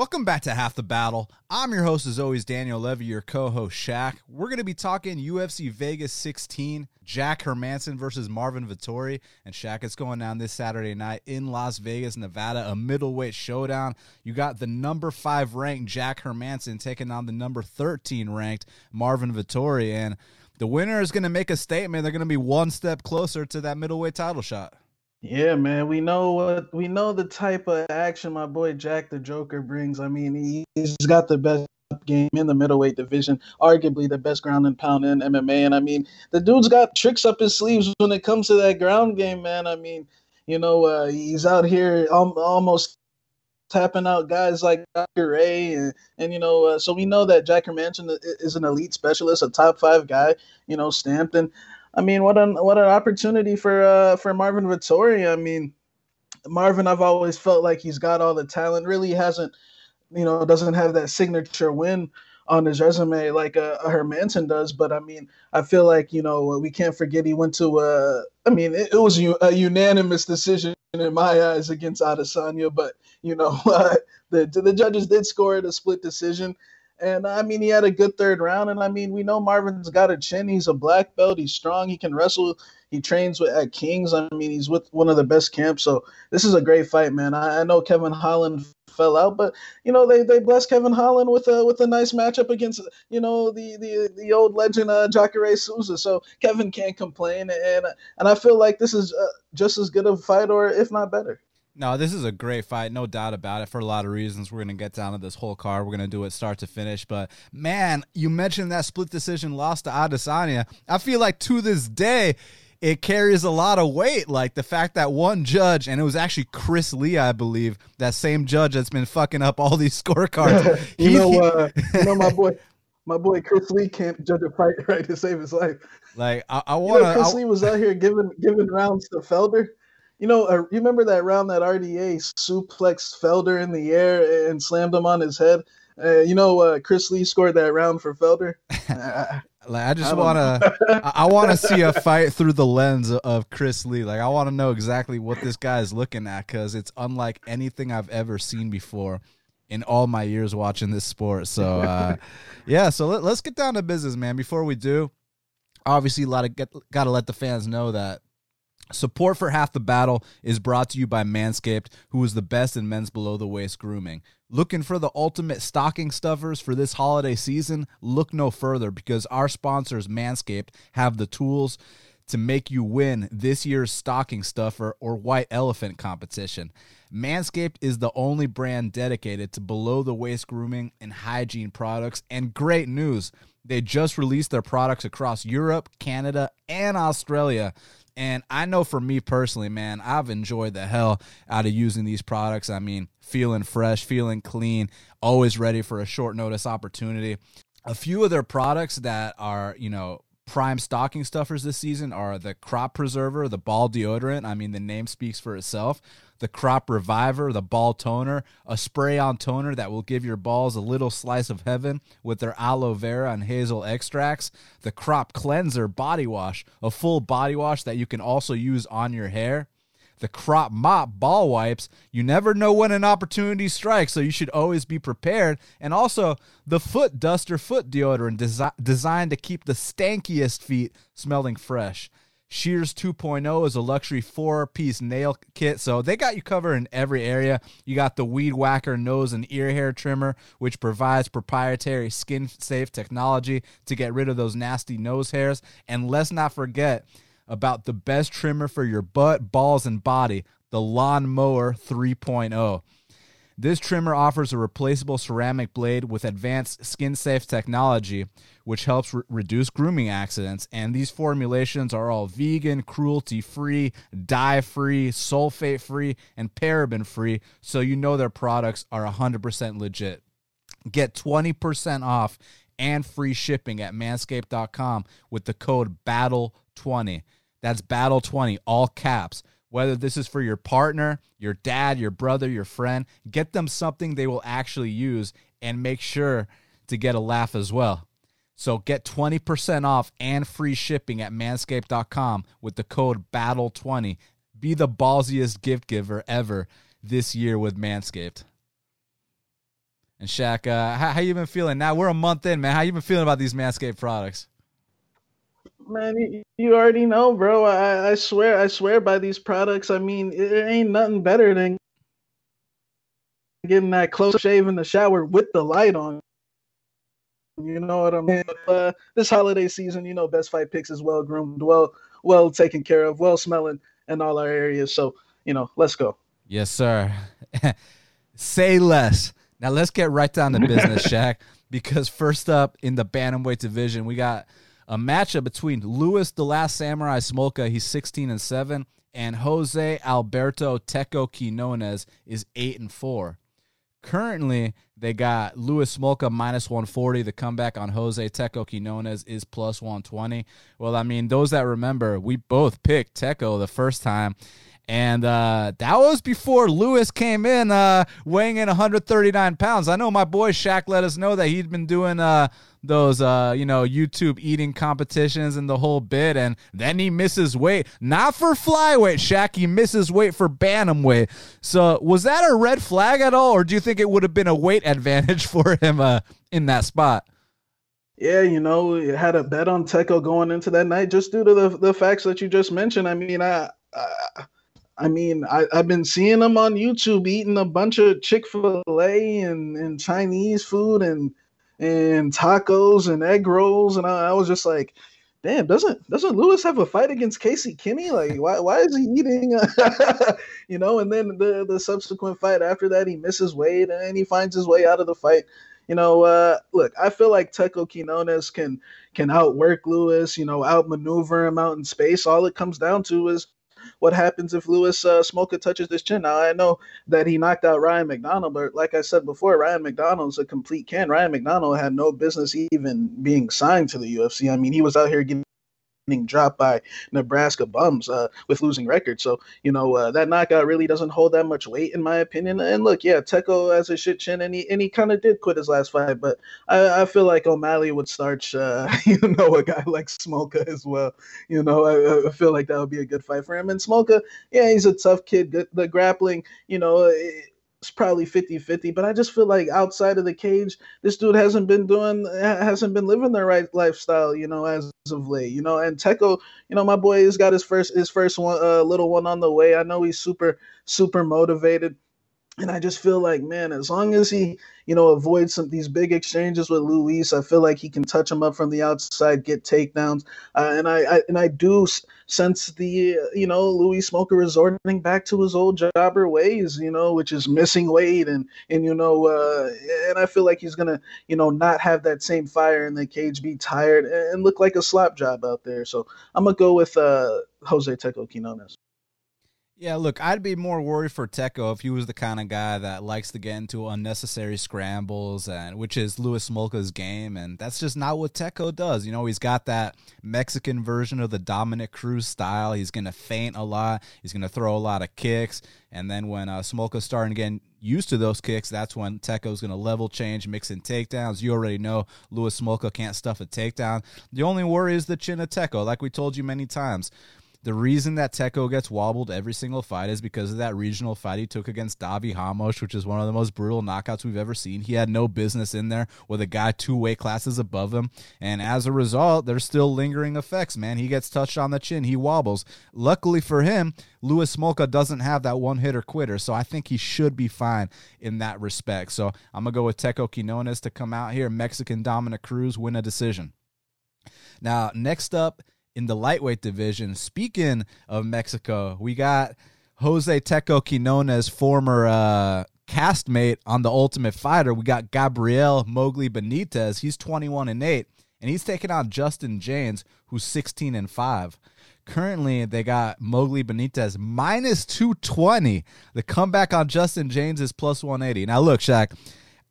Welcome back to Half the Battle. I'm your host, as always, Daniel Levy, your co host, Shaq. We're going to be talking UFC Vegas 16, Jack Hermansson versus Marvin Vettori. And Shaq, it's going down this Saturday night in Las Vegas, Nevada, a middleweight showdown. You got the number five ranked Jack Hermansson taking on the number 13 ranked Marvin Vettori. And the winner is going to make a statement. They're going to be one step closer to that middleweight title shot. Yeah, man, we know what we know the type of action my boy Jack the Joker brings. I mean, he, he's got the best game in the middleweight division, arguably the best ground and pound in MMA. And I mean, the dude's got tricks up his sleeves when it comes to that ground game, man. I mean, you know, uh, he's out here almost tapping out guys like Dr. Ray, and, and you know, uh, so we know that Jack Hermansson is an elite specialist, a top five guy, you know, stamped. And I mean, what an what an opportunity for uh, for Marvin Vettori. I mean, Marvin, I've always felt like he's got all the talent. Really hasn't, you know, doesn't have that signature win on his resume like a, a Hermansson does. But I mean, I feel like you know we can't forget he went to a. I mean, it, it was a unanimous decision in my eyes against Adesanya, but you know, uh, the the judges did score it a split decision. And I mean, he had a good third round. And I mean, we know Marvin's got a chin. He's a black belt. He's strong. He can wrestle. He trains with, at Kings. I mean, he's with one of the best camps. So this is a great fight, man. I, I know Kevin Holland fell out, but you know they they blessed Kevin Holland with a with a nice matchup against you know the the the old legend uh, Jacare Souza. So Kevin can't complain, and and I feel like this is uh, just as good a fight, or if not better. No, this is a great fight, no doubt about it. For a lot of reasons, we're gonna get down to this whole card. We're gonna do it start to finish. But man, you mentioned that split decision loss to Adesanya. I feel like to this day, it carries a lot of weight. Like the fact that one judge, and it was actually Chris Lee, I believe, that same judge that's been fucking up all these scorecards. you he, know, uh, you know, my boy. My boy Chris Lee can't judge a fight right to save his life. Like I, I want to. You know, Chris I, Lee was out here giving giving rounds to Felder you know, uh, you remember that round that RDA suplexed Felder in the air and slammed him on his head? Uh, you know, uh, Chris Lee scored that round for Felder. like, I just want to, I want to see a fight through the lens of Chris Lee. Like, I want to know exactly what this guy is looking at because it's unlike anything I've ever seen before in all my years watching this sport. So, uh, yeah. So let, us get down to business, man. Before we do, obviously, a lot of got to let the fans know that Support for Half the Battle is brought to you by Manscaped, who is the best in men's below the waist grooming. Looking for the ultimate stocking stuffers for this holiday season? Look no further because our sponsors, Manscaped, have the tools to make you win this year's stocking stuffer or white elephant competition. Manscaped is the only brand dedicated to below the waist grooming and hygiene products. And great news, they just released their products across Europe, Canada, and Australia. And I know for me personally, man, I've enjoyed the hell out of using these products. I mean, feeling fresh, feeling clean, always ready for a short notice opportunity. A few of their products that are, you know, prime stocking stuffers this season are the Crop Preserver, the Ball Deodorant. I mean, the name speaks for itself. The Crop Reviver, the Ball Toner, a spray on toner that will give your balls a little slice of heaven with their aloe vera and hazel extracts. The Crop Cleanser Body Wash, a full body wash that you can also use on your hair the crop mop ball wipes. You never know when an opportunity strikes, so you should always be prepared. And also the foot duster foot deodorant desi- designed to keep the stankiest feet smelling fresh. Shears 2.0 is a luxury four piece nail kit. So they got you covered in every area. You got the Weed Whacker nose and ear hair trimmer, which provides proprietary skin safe technology to get rid of those nasty nose hairs. And let's not forget, about the best trimmer for your butt, balls, and body, the Lawn Mower 3.0. This trimmer offers a replaceable ceramic blade with advanced skin safe technology, which helps re- reduce grooming accidents. And these formulations are all vegan, cruelty free, dye free, sulfate free, and paraben free, so you know their products are 100% legit. Get 20% off and free shipping at manscaped.com with the code BATTLE20. That's Battle 20, all caps. Whether this is for your partner, your dad, your brother, your friend, get them something they will actually use and make sure to get a laugh as well. So get 20% off and free shipping at manscaped.com with the code BATTLE20. Be the ballsiest gift giver ever this year with Manscaped. And Shaq, uh, how, how you been feeling? Now we're a month in, man. How you been feeling about these Manscaped products? Man, you, already know, bro. I, I swear, I swear by these products. I mean, it ain't nothing better than getting that close shave in the shower with the light on. You know what I mean? Uh, this holiday season, you know, Best Fight Picks is well groomed, well, well taken care of, well smelling in all our areas. So, you know, let's go. Yes, sir. Say less. Now let's get right down to business, Shaq. Because first up in the bantamweight division, we got a matchup between Louis the Last Samurai Smolka, he's 16 and 7, and Jose Alberto Teco Quinonez is 8 and 4. Currently, they got Louis Smolka minus 140. The comeback on Jose Teco Quinonez is plus 120. Well, I mean, those that remember, we both picked Teco the first time. And uh, that was before Louis came in, uh, weighing in 139 pounds. I know my boy Shaq let us know that he'd been doing uh, those, uh, you know, YouTube eating competitions and the whole bit. And then he misses weight, not for flyweight, Shaq. He misses weight for bantamweight. So was that a red flag at all, or do you think it would have been a weight advantage for him uh, in that spot? Yeah, you know, had a bet on Teco going into that night just due to the the facts that you just mentioned. I mean, I, I I mean, I, have been seeing them on YouTube eating a bunch of Chick Fil A and, and Chinese food and and tacos and egg rolls, and I, I, was just like, damn, doesn't doesn't Louis have a fight against Casey Kenney? Like, why why is he eating? you know, and then the the subsequent fight after that, he misses weight and he finds his way out of the fight. You know, uh, look, I feel like Teco Quinonez can can outwork Louis. you know, outmaneuver him out in space. All it comes down to is what happens if Louis uh, Smolka touches this chin. Now I know that he knocked out Ryan MacDonald, but like I said before, Ryan MacDonald's a complete can. Ryan MacDonald had no business even being signed to the UFC. I mean, he was out here getting getting dropped by Nebraska bums uh, with losing records. So you know uh, that knockout really doesn't hold that much weight in my opinion. And look, yeah, Teco has a shit chin, and he and he kind of did quit his last fight, but I, I feel like O'Malley would starch uh, you know a guy like Smolka as well. You know, I, I, feel like that would be a good fight for him. And Smolka, yeah, he's a tough kid. The, grappling, you know. It, it's probably 50-50 but i just feel like outside of the cage this dude hasn't been doing hasn't been living the right lifestyle you know as of late you know and teco you know my boy has got his first his first one uh, little one on the way. I know he's super super motivated and I just feel like, man, as long as he, you know, avoids some these big exchanges with Luis, I feel like he can touch him up from the outside, get takedowns, uh, and I, I, and I do sense the, you know, Louis Smolka resorting back to his old jobber ways, you know, which is missing weight and and you know, uh, and I feel like he's gonna, you know, not have that same fire in the cage, be tired, and look like a slap job out there. So I'm gonna go with uh, Jose Teco Quinonez. Yeah, look, I'd be more worried for Teco if he was the kind of guy that likes to get into unnecessary scrambles, and which is Louis Smolka's game, and that's just not what Teco does. You know, he's got that Mexican version of the Dominick Cruz style. He's going to feint a lot. He's to throw a lot of kicks, and then when uh, Smolka's starting to get used to those kicks, that's when Teco's going to level change, mix in takedowns. You already know Louis Smolka can't stuff a takedown. The only worry is the chin of Teco, like we told you many times. The reason that Teco gets wobbled every single fight is because of that regional fight he took against Davi Hamosh, which is one of the most brutal knockouts we've ever seen. He had no business in there with a guy two weight classes above him. And as a result, there's still lingering effects, man. He gets touched on the chin, he wobbles. Luckily for him, Louis Smolka doesn't have that one hitter quitter. So I think he should be fine in that respect. So I'm going to go with Teco Quinonez to come out here. Mexican Dominick Cruz win a decision. Now, next up in the lightweight division. Speaking of Mexico, we got Jose Teco Quinonez, former uh, castmate on The Ultimate Fighter. We got Gabriel Mowgli Benitez. He's 21 and 8, and he's taking on Justin Jaynes, who's 16 and 5. Currently, they got Mowgli Benitez minus 220. The comeback on Justin Jaynes is plus 180. Now, look, Shaq,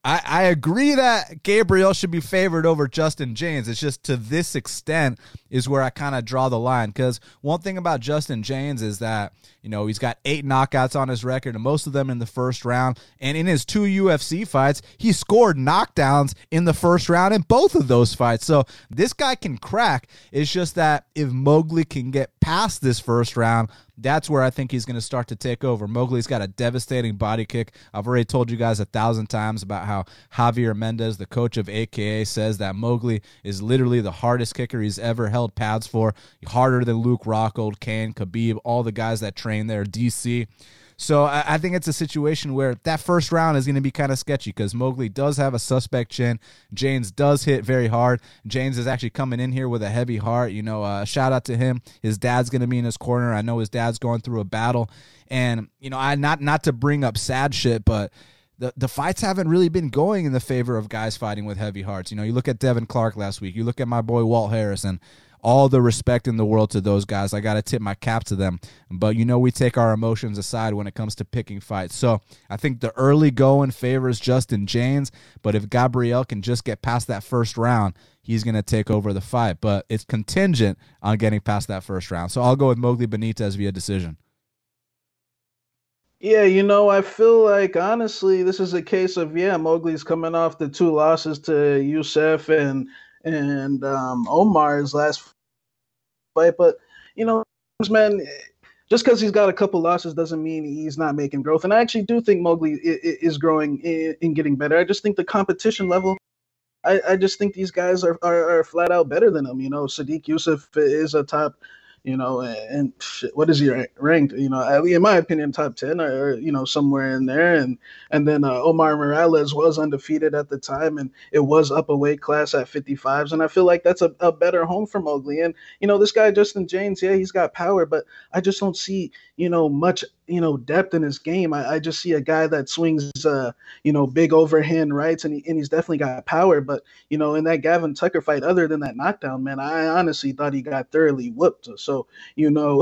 I, I agree that Gabriel should be favored over Justin Jaynes. It's just to this extent is where I kind of draw the line. Because one thing about Justin Jaynes is that, you know, he's got eight knockouts on his record, and most of them in the first round. And in his two UFC fights, he scored knockdowns in the first round in both of those fights. So this guy can crack. It's just that if Mowgli can get past this first round, that's where I think he's going to start to take over. Mowgli's got a devastating body kick. I've already told you guys a thousand times about how Javier Mendez, the coach of AKA, says that Mowgli is literally the hardest kicker he's ever held pads for, harder than Luke Rockhold, Cain, Khabib, all the guys that train there, DC. So I, I think it's a situation where that first round is going to be kind of sketchy because Mowgli does have a suspect chin. Jaynes does hit very hard. Jaynes is actually coming in here with a heavy heart. You know, uh, shout out to him. His dad's going to be in his corner. I know his dad's going through a battle, and you know, I not not to bring up sad shit, but the, the fights haven't really been going in the favor of guys fighting with heavy hearts. You know, you look at Devin Clark last week, you look at my boy Walt Harrison, all the respect in the world to those guys. I got to tip my cap to them. But you know, we take our emotions aside when it comes to picking fights. So I think the early going favors Justin Jaynes. But if Gabriel can just get past that first round, he's going to take over the fight. But it's contingent on getting past that first round. So I'll go with Mowgli Benitez via decision. Yeah, you know, I feel like honestly, this is a case of yeah, Mowgli's coming off the two losses to Yusuff and and um, Omar's last fight. But you know, man, just because he's got a couple losses doesn't mean he's not making growth. And I actually do think Mowgli is growing and getting better. I just think the competition level. I, I just think these guys are, are, are flat out better than him. You know, Sodiq Yusuff is a top you know, and shit, what is he ranked? You know, in my opinion, top ten or, you know somewhere in there. And and then uh, Omar Morales was undefeated at the time, and it was up a weight class at 55s, and I feel like that's a, a better home for Mowgli. And you know, this guy Justin Jaynes, yeah, he's got power, but I just don't see you know much you know depth in his game. I, I just see a guy that swings uh you know big overhand rights, and he, and he's definitely got power. But you know, in that Gavin Tucker fight, other than that knockdown, man, I honestly thought he got thoroughly whooped. So you know,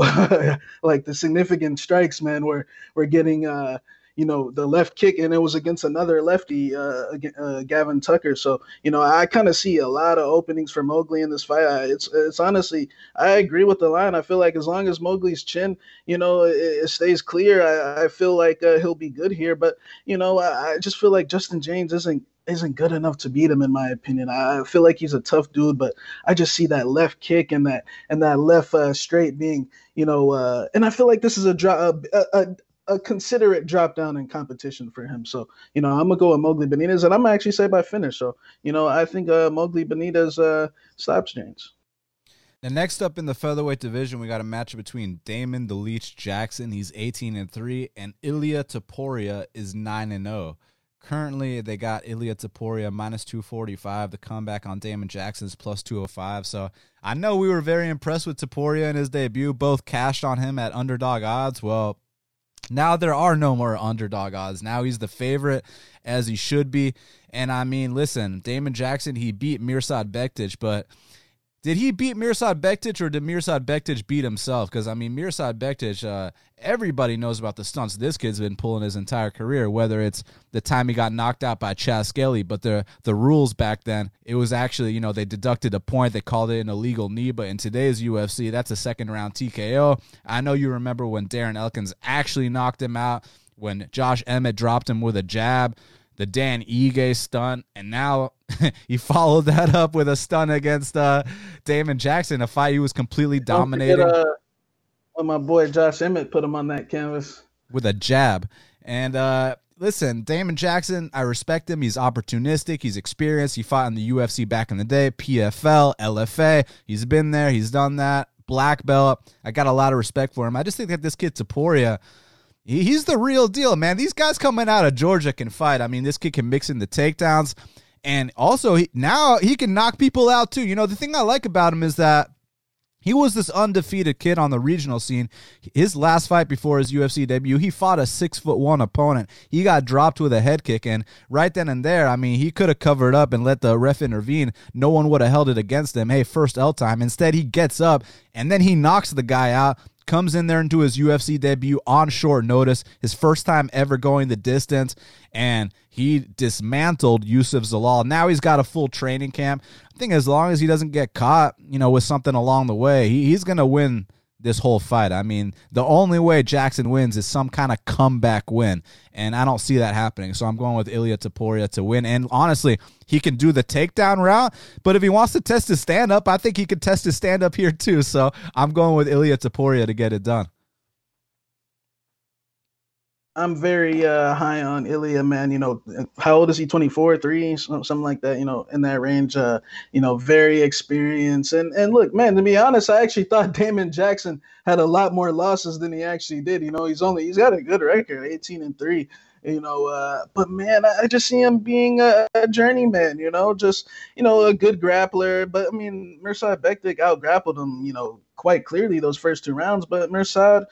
like the significant strikes, man, were were getting uh you know the left kick and it was against another lefty uh, uh Gavin Tucker. So you know I kind of see a lot of openings for Mowgli in this fight. It's it's honestly I agree with the line. I feel like as long as Mowgli's chin you know it, it stays clear I, I feel like uh, he'll be good here. But you know I, I just feel like Justin Jaynes isn't isn't good enough to beat him in my opinion. I feel like he's a tough dude, but I just see that left kick and that and that left uh, straight being, you know, uh, and I feel like this is a, drop, a, a, a considerate drop down in competition for him. So, you know, I'm gonna go with Mowgli Benitez, and I'm gonna actually say by finish. So, you know, I think uh, Mowgli Benitez uh, stops Jaynes. And next up in the featherweight division, we got a match between Damon the Leech Jackson. He's 18 and three, and Ilia Topuria is nine and zero. Oh. Currently, they got Ilia Topuria minus 245. The comeback on Damon Jackson is plus 205. So I know we were very impressed with Topuria in his debut. Both cashed on him at underdog odds. Well, now there are no more underdog odds. Now he's the favorite as he should be. And I mean, listen, Damon Jackson, he beat Mirsad Bektic, but did he beat Mirsad Bektic or did Mirsad Bektic beat himself? Because I mean, Mirsad Bektic, uh, everybody knows about the stunts this kid's been pulling his entire career. Whether it's the time he got knocked out by Chas Skelly, but the the rules back then, it was actually you know they deducted a point, they called it an illegal knee. But in today's UFC, that's a second round TKO. I know you remember when Darren Elkins actually knocked him out when Josh Emmett dropped him with a jab the Dan Ige stunt, and now he followed that up with a stunt against uh, Damon Jackson, a fight he was completely dominating. Forget, uh, when my boy Josh Emmett put him on that canvas with a jab, and uh, listen, Damon Jackson, I respect him. He's opportunistic. He's experienced. He fought in the UFC back in the day, PFL, LFA. He's been there. He's done that. Black belt. I got a lot of respect for him. I just think that this kid Topuria he's the real deal, man. These guys coming out of Georgia can fight. I mean, this kid can mix in the takedowns, and also he, now he can knock people out too. You know, the thing I like about him is that he was this undefeated kid on the regional scene. His last fight before his UFC debut, he fought a six foot one opponent. He got dropped with a head kick, and right then and there, I mean, he could have covered up and let the ref intervene. No one would have held it against him. Hey, first L time. Instead, he gets up and then he knocks the guy out comes in there into his UFC debut on short notice, his first time ever going the distance, and he dismantled Youssef Zalal. Now he's got a full training camp. I think as long as he doesn't get caught, you know, with something along the way, he, he's going to win this whole fight. I mean, the only way Jackson wins is some kind of comeback win, and I don't see that happening. So I'm going with Ilia Topuria to win. And honestly, he can do the takedown route, but if he wants to test his stand up, I think he could test his stand up here too. So I'm going with Ilia Topuria to get it done. I'm very uh, high on Ilia, man. You know, how old is he? 24, three, something like that. You know, in that range. Uh, you know, very experienced. And and look, man. To be honest, I actually thought Damon Jackson had a lot more losses than he actually did. You know, he's only he's got a good record, 18 and three. You know, uh, but man, I just see him being a, a, journeyman. You know, just you know a good grappler. But I mean, Mirsad Bektic out grappled him. You know, quite clearly those first two rounds. But Mirsad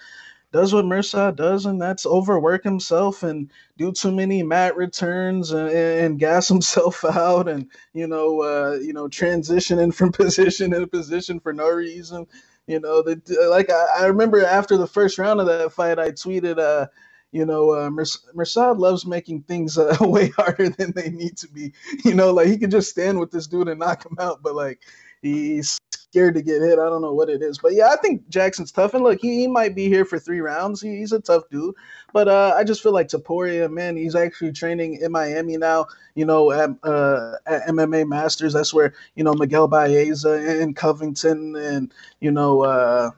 does what Mirsad does, and that's overwork himself and do too many mat returns and, and gas himself out, and you know, uh, you know, transitioning from position to position for no reason. You know, the, like I, I remember after the first round of that fight, I tweeted, uh, you know, uh, Mirsad loves making things uh, way harder than they need to be. You know, like he could just stand with this dude and knock him out, but like he's scared to get hit. I don't know what it is, but yeah, I think Jackson's tough. And look, he, he might be here for three rounds. He, he's a tough dude, but uh, I just feel like Topuria, man, he's actually training in Miami now. You know, at, uh, at MMA Masters. That's where you know Miguel Baeza and Covington, and you know. Uh,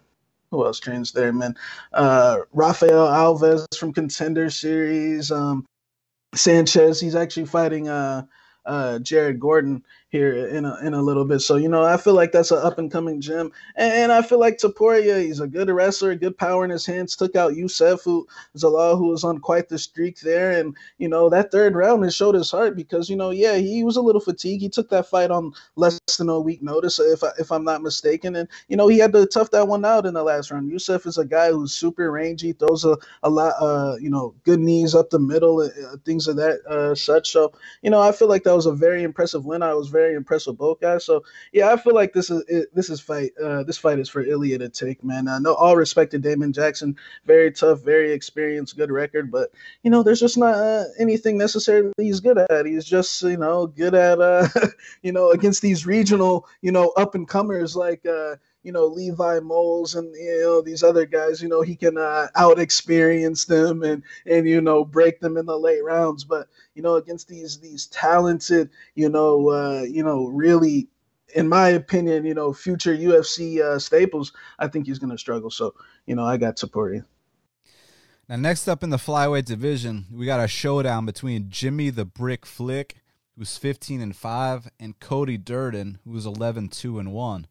who else trains there, man? Uh, Rafael Alves from Contender Series. Um, Sanchez, he's actually fighting uh, uh, Jared Gordon here in a, in a little bit. So, you know, I feel like that's an up and coming gym. And, I feel like Topuria, he's a good wrestler, good power in his hands, took out Youssef, who Zalal, who was on quite the streak there. And, you know, that third round, it showed his heart because, you know, yeah, he was a little fatigued. He took that fight on less than a week notice, if, I, if I'm not mistaken. And, you know, he had to tough that one out in the last round. Youssef is a guy who's super rangy, throws a, a lot, uh, you know, good knees up the middle, uh, things of that uh, such. So, you know, I feel like that was a very impressive win. I was very impressed with both guys. So yeah, I feel like this is this is fight. Uh, this fight is for Ilia to take, man. I know all respect to Damon Jackson, very tough, very experienced, good record, but you know, there's just not uh, anything necessarily he's good at. He's just you know good at uh, you know against these regional you know up and comers like. Uh, you know Levi Moles and you know these other guys. You know he can uh, out experience them and and you know break them in the late rounds. But you know against these these talented you know uh, you know really in my opinion, you know, future UFC uh, staples, I think he's going to struggle. So, you know, I got Topuria. Now, next up in the flyweight division, we got a showdown between Jimmy the Brick Flick, who's 15 and 5, and Cody Durden, who's 11 2 and 1.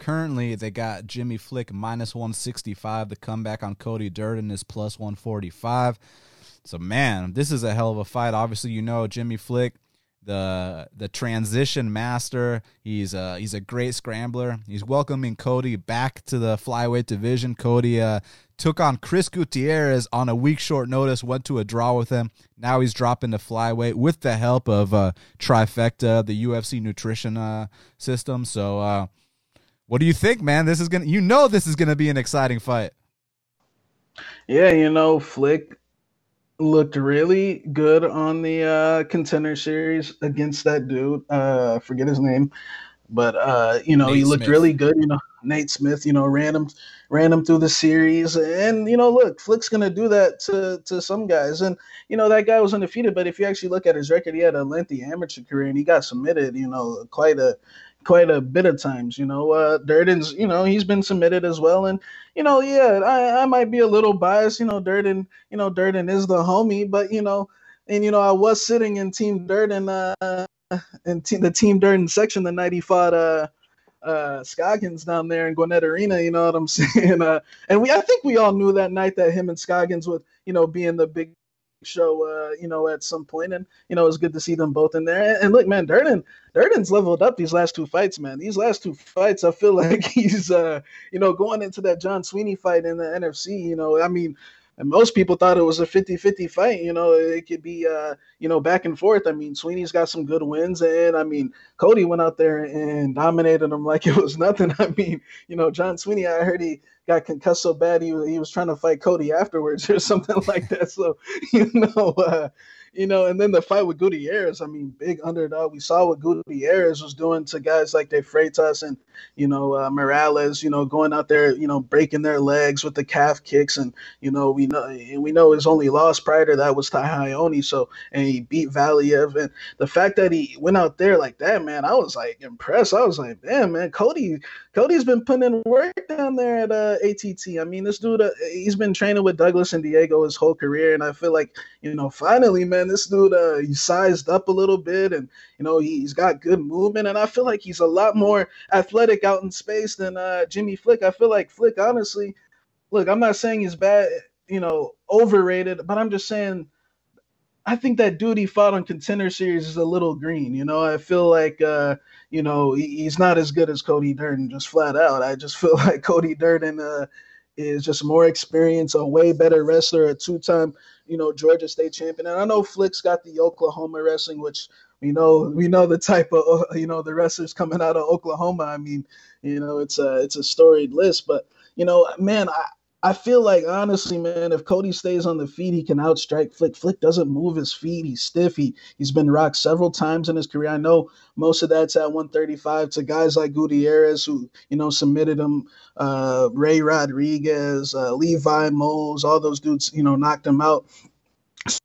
Currently, they got Jimmy Flick minus 165. The comeback on Cody Durden is plus 145. So, man, this is a hell of a fight. Obviously, you know Jimmy Flick, the the transition master. He's a he's a great scrambler. He's welcoming Cody back to the flyweight division. Cody uh, took on Chris Gutierrez on a week short notice. Went to a draw with him. Now he's dropping to flyweight with the help of uh, Trifecta, the UFC nutrition uh, system. So uh, what do you think, man? This is gonna you know this is gonna be an exciting fight. Yeah, you know, Flick looked really good on the uh, contender series against that dude. Uh forget his name. But uh, you know, Nate he looked Smith. really good. You know, Nate Smith, you know, ran him ran him through the series. And, you know, look, Flick's gonna do that to to some guys. And, you know, that guy was undefeated, but if you actually look at his record, he had a lengthy amateur career and he got submitted, you know, quite a quite a bit of times. You know, uh, Durden's, you know, he's been submitted as well, and you know, yeah, I, I might be a little biased. You know, Durden, you know, Durden is the homie, but you know, and you know, I was sitting in Team Durden, uh, in the Team Durden section the night he fought, uh, uh Scoggins down there in Gwinnett Arena, you know what I'm saying? Uh, and we I think we all knew that night that him and Scoggins would, you know, be in the big show, uh, you know, at some point, and you know, it's good to see them both in there. And, and, look, man, Durden, Durden's leveled up these last two fights, man. These last two fights, I feel like he's, uh, you know, going into that John Sweeney fight in the NFC. You know, I mean, and most people thought it was a 50-50 fight you know it could be uh you know back and forth. I mean sweeney's got some good wins and i mean cody went out there and dominated him like it was nothing. I mean you know john sweeney i heard he got concussed so bad he, he was trying to fight cody afterwards or something like that. So you know uh you know, and then the fight with Gutierrez, I mean, big underdog. We saw what Gutierrez was doing to guys like De Freitas and, you know, uh, Morales, you know, going out there, you know, breaking their legs with the calf kicks. And, you know, we know and we know his only loss prior to that was Ione. So, and he beat Valiev. And the fact that he went out there like that, man, I was like impressed. I was like, damn, man, Cody, Cody's been putting in work down there at uh, ATT. I mean, this dude, uh, he's been training with Douglas and Diego his whole career. And I feel like, you know, finally, man, this dude, uh, he sized up a little bit and, you know, he's got good movement. And I feel like he's a lot more athletic out in space than uh, Jimmy Flick. I feel like Flick, honestly, look, I'm not saying he's bad, you know, overrated, but I'm just saying I think that dude he fought on contender series is a little green. You know, I feel like uh, you know he's not as good as Cody Durden, just flat out. I just feel like Cody Durden uh, is just more experienced, a way better wrestler, a two-time you know Georgia State champion. And I know Flick's got the Oklahoma wrestling, which we know we know the type of uh, you know the wrestlers coming out of Oklahoma. I mean, you know it's a it's a storied list, but you know, man, I I feel like honestly, man, if Cody stays on the feet, he can outstrike Flick. Flick doesn't move his feet. He's stiff. He he's been rocked several times in his career. I know most of that's at 135 to guys like Gutierrez who you know submitted him, uh, Ray Rodriguez, uh, Levi Moles, all those dudes you know knocked him out.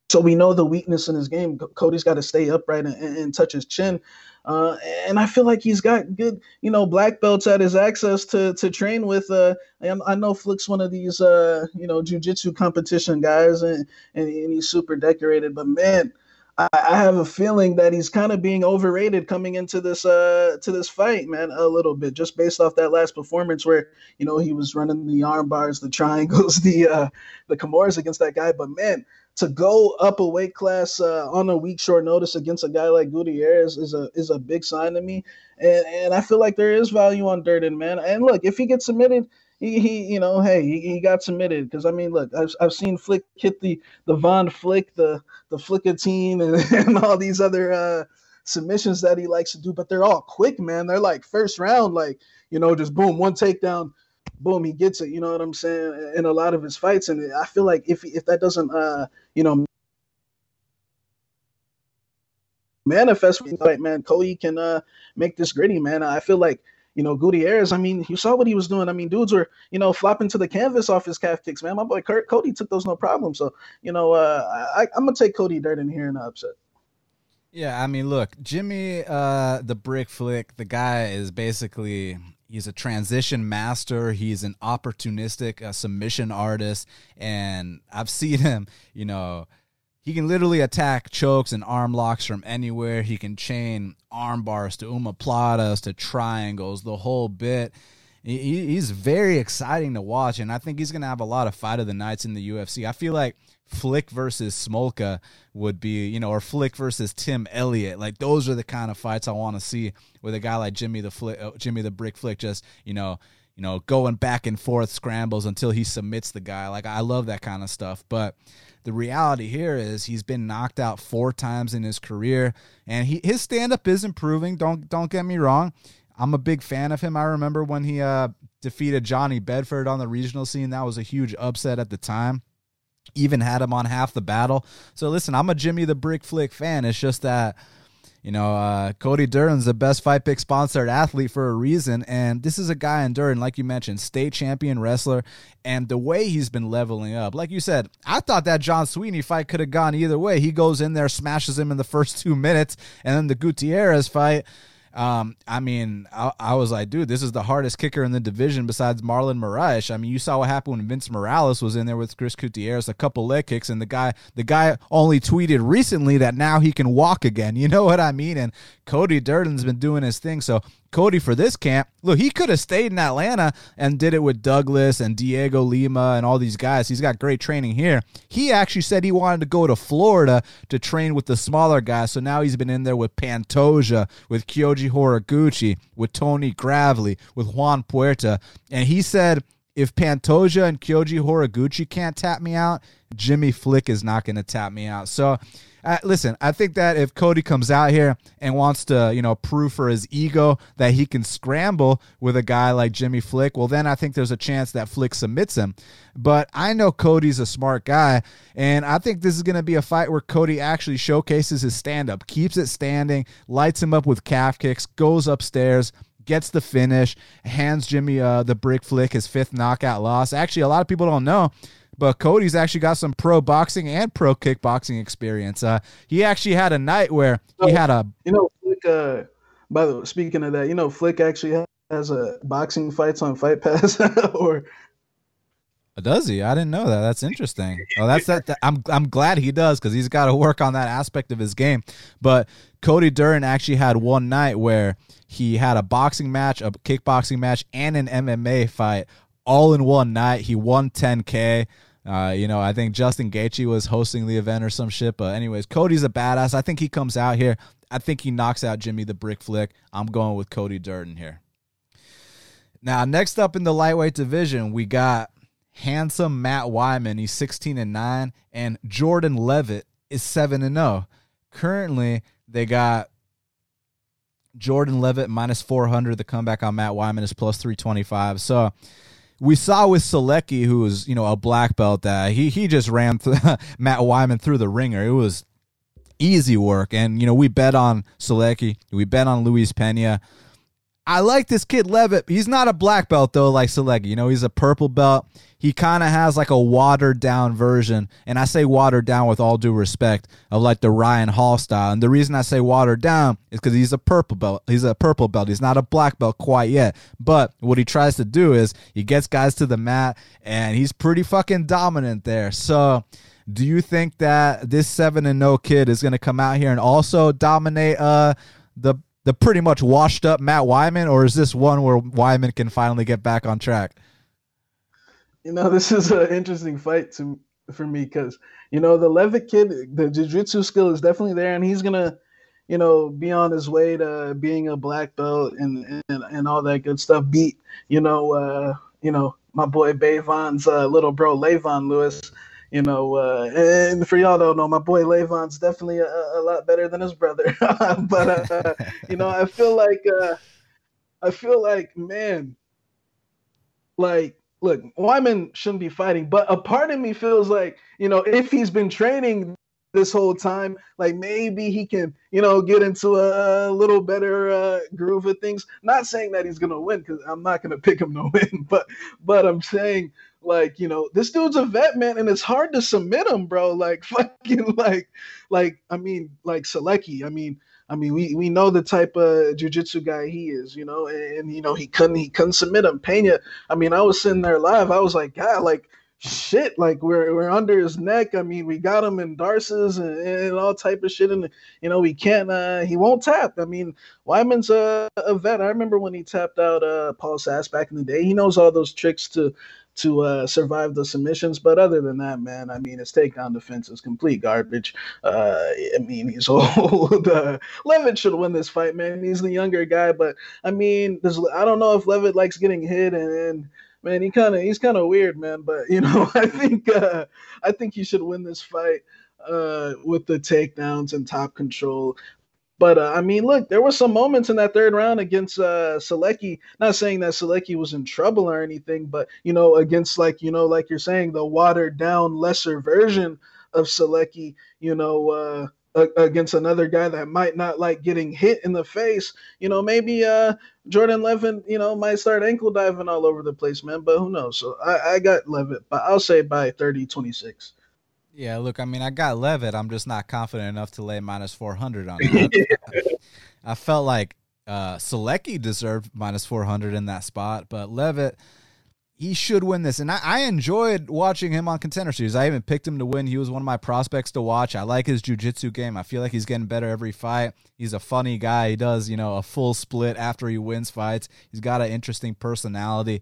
So we know the weakness in his game. Cody's got to stay upright and, and touch his chin. Uh, and I feel like he's got good, you know, black belts at his access to to train with. Uh, I know Flick's one of these, uh, you know, jujitsu competition guys, and, and, he's super decorated. But man, I, I have a feeling that he's kind of being overrated coming into this uh to this fight, man, a little bit, just based off that last performance where you know he was running the arm bars, the triangles, the uh the Kimuras against that guy. But man, to go up a weight class uh, on a week short notice against a guy like Gutierrez is a is a big sign to me, and and I feel like there is value on Durden, man. And look, if he gets submitted, he, he you know, hey, he, he got submitted because I mean, look, I've, I've seen Flick hit the the Von Flick, the the Flickatine, and, and all these other uh, submissions that he likes to do, but they're all quick, man. They're like first round, like you know, just boom, one takedown boom, he gets it. You know what I'm saying? In a lot of his fights, and I feel like if if that doesn't, uh, you know, manifest fight, man, Cody can uh make this gritty, man. I feel like. You know, Gutierrez, I mean, you saw what he was doing. I mean, dudes were, you know, flopping to the canvas off his calf kicks, man. My boy Kurt, Cody took those no problem. So, you know, uh, I, I'm going to take Cody here in the upset. Yeah, I mean, look, Jimmy, uh, the brick flick, the guy is basically he's a transition master. He's an opportunistic submission artist, and I've seen him. You know, he can literally attack chokes and arm locks from anywhere. He can chain arm bars to omoplatas to triangles, the whole bit. He, he's very exciting to watch, and I think he's going to have a lot of fight of the nights in the UFC. I feel like Flick versus Smolka would be, you know, or Flick versus Tim Elliott. Like those are the kind of fights I want to see with a guy like Jimmy the Flick, uh, Jimmy the Brick Flick, just you know, you know, going back and forth scrambles until he submits the guy. Like I love that kind of stuff. But the reality here is he's been knocked out four times in his career, and he his stand up is improving. Don't don't get me wrong. I'm a big fan of him. I remember when he uh, defeated Johnny Bedford on the regional scene. That was a huge upset at the time even had him on half the battle. So listen, I'm a Jimmy the Brick Flick fan. It's just that you know, uh, Cody Durden's the best fight pick sponsored athlete for a reason. And this is a guy in Durden, like you mentioned, state champion wrestler. And the way he's been leveling up, like you said, I thought that John Sweeney fight could have gone either way. He goes in there, smashes him in the first two minutes. And then the Gutierrez fight, um, I mean, I, I, was like, dude, this is the hardest kicker in the division besides Marlon Moraes. I mean, you saw what happened when Vince Morales was in there with Chris Gutierrez, a couple leg kicks, and the guy, the guy only tweeted recently that now he can walk again. You know what I mean? And Cody Durden's been doing his thing. So Cody for this camp. Look, he could have stayed in Atlanta and did it with Douglas and Diego Lima and all these guys. He's got great training here. He actually said he wanted to go to Florida to train with the smaller guys. So now he's been in there with Pantoja, with Kyoji Horiguchi, with Tony Gravely, with Juan Puerta. And he said if Pantoja and Kyoji Horiguchi can't tap me out, Jimmy Flick is not going to tap me out. So, uh, listen, I think that if Cody comes out here and wants to, you know, prove for his ego that he can scramble with a guy like Jimmy Flick, well, then I think there's a chance that Flick submits him. But I know Cody's a smart guy, and I think this is going to be a fight where Cody actually showcases his stand up, keeps it standing, lights him up with calf kicks, goes upstairs, gets the finish, hands Jimmy uh, the brick flick, his fifth knockout loss. Actually, a lot of people don't know, but Cody's actually got some pro boxing and pro kickboxing experience. Uh, he actually had a night where he had a. You know, Flick, uh, by the way, speaking of that, you know, Flick actually has a boxing fights on Fight Pass or does he? I didn't know that. That's interesting. Oh, that's that. that I'm I'm glad he does because he's got to work on that aspect of his game. But Cody Durden actually had one night where he had a boxing match, a kickboxing match, and an MMA fight all in one night. He won 10k. Uh, you know, I think Justin Gaethje was hosting the event or some shit. But anyways, Cody's a badass. I think he comes out here. I think he knocks out Jimmy the Brick Flick. I'm going with Cody Durden here. Now, next up in the lightweight division, we got handsome Matt Wiman. He's 16 and 9 and Jordan Levitt is 7 and 0. Currently, they got Jordan Levitt minus 400. The comeback on Matt Wiman is plus 325. So we saw with Selecki, who was, you know, a black belt, that he, he just ran Matt Wiman through the ringer. It was easy work. And, you know, we bet on Selecki. We bet on Luis Pena. I like this kid Levitt. He's not a black belt though, like Selecki. You know, he's a purple belt. He kind of has like a watered down version, and I say watered down with all due respect of like the Ryan Hall style. And the reason I say watered down is because he's a purple belt. He's a purple belt. He's not a black belt quite yet. But what he tries to do is he gets guys to the mat, and he's pretty fucking dominant there. So. Do you think that this seven and no kid is going to come out here and also dominate uh, the the pretty much washed up Matt Wiman, or is this one where Wiman can finally get back on track? You know, this is an interesting fight to for me because you know the Levitt kid, the jiu-jitsu skill is definitely there, and he's gonna, you know, be on his way to being a black belt and and, and all that good stuff. Beat, you know, uh, you know, my boy Beivan's uh, little bro Levon Lewis you know, uh, and for y'all don't know, my boy Levon's definitely a, a lot better than his brother. but uh, you know, I feel like uh, I feel like man, like look, Wiman shouldn't be fighting, but a part of me feels like you know if he's been training this whole time. Like maybe he can, you know, get into a, little better uh, groove of things. Not saying that he's gonna win because I'm not gonna pick him to win, but but I'm saying like you know this dude's a vet man, and it's hard to submit him, bro. Like fucking like like I mean like Selecki. I mean. I mean, we, we know the type of jujitsu guy he is, you know, and, and, you know he couldn't he couldn't submit him. Pena, I mean, I was sitting there live. I was like, God, like shit like we're we're under his neck i mean we got him in darces and, and all type of shit and you know he can't uh he won't tap i mean Wiman's a, a vet i remember when he tapped out uh paul sass back in the day he knows all those tricks to to uh, survive the submissions. But other than that, man, I mean, his takedown defense is complete garbage. Uh, I mean, he's old. uh, Levitt should win this fight, man. He's the younger guy, but I mean, I don't know if Levitt likes getting hit and, and man, he kind of he's kind of weird, man. But you know, I think uh, I think he should win this fight uh, with the takedowns and top control. But uh, I mean, look, there were some moments in that third round against uh, Selecki. Not saying that Selecki was in trouble or anything, but you know, against like you know, like you're saying, the watered down, lesser version of Selecki. You know, uh, against another guy that might not like getting hit in the face, you know, maybe uh Jordan Levitt, you know, might start ankle diving all over the place, man. But who knows? So I, I got Levitt, but I'll say by 30 26. Yeah, look, I mean, I got Levitt. I'm just not confident enough to lay minus 400 on it. I felt like uh Selecki deserved minus 400 in that spot, but Levitt he should win this. And I, I, enjoyed watching him on Contender Series. I even picked him to win. He was one of my prospects to watch. I like his jiu-jitsu game. I feel like he's getting better every fight. He's a funny guy. He does, you know, a full split after he wins fights. He's got an interesting personality.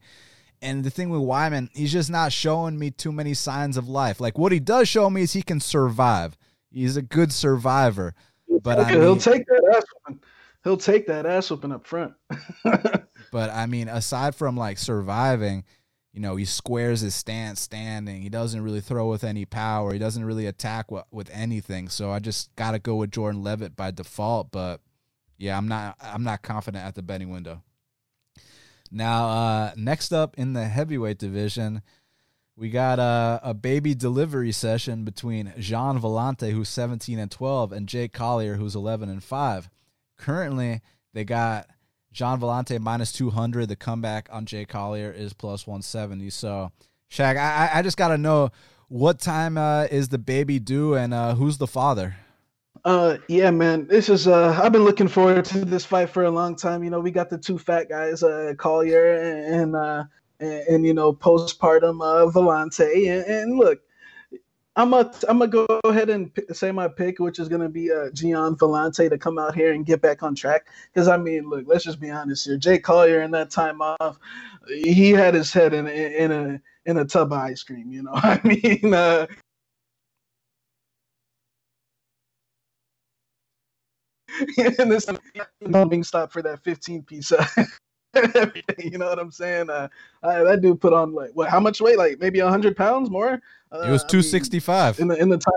And the thing with Wiman, he's just not showing me too many signs of life. Like what he does show me is he can survive. He's a good survivor. But okay, I mean, he'll take that ass whooping. He'll take that ass whooping up front. but I mean, aside from like surviving – you know, he squares his stance standing. He doesn't really throw with any power. He doesn't really attack with, with anything. So I just got to go with Jordan Levitt by default. But yeah, I'm not I'm not confident at the betting window. Now, uh, next up in the heavyweight division, we got a, a baby delivery session between Gian Villante, who's 17 and 12, and Jake Collier, who's 11 and 5. Currently, they got Gian Villante minus 200. The comeback on Jay Collier is plus 170. So, Shaq, I, I just got to know what time uh, is the baby due and uh, who's the father? Uh, yeah, man, this is uh, I've been looking forward to this fight for a long time. You know, we got the two fat guys, uh, Collier and, and uh, and, and, you know, postpartum uh, Villante. And, and look, I'm gonna I'm gonna go ahead and p- say my pick, which is gonna be uh, Gian Villante to come out here and get back on track. Because I mean, look, let's just be honest here. Jay Collier in that time off, he had his head in, in, in a in a tub of ice cream. You know, I mean, uh, and this not being stopped for that 15 piece. you know what I'm saying? Uh, I, that dude put on like what? How much weight? Like maybe hundred pounds more. Uh, it was 265 in the in the time.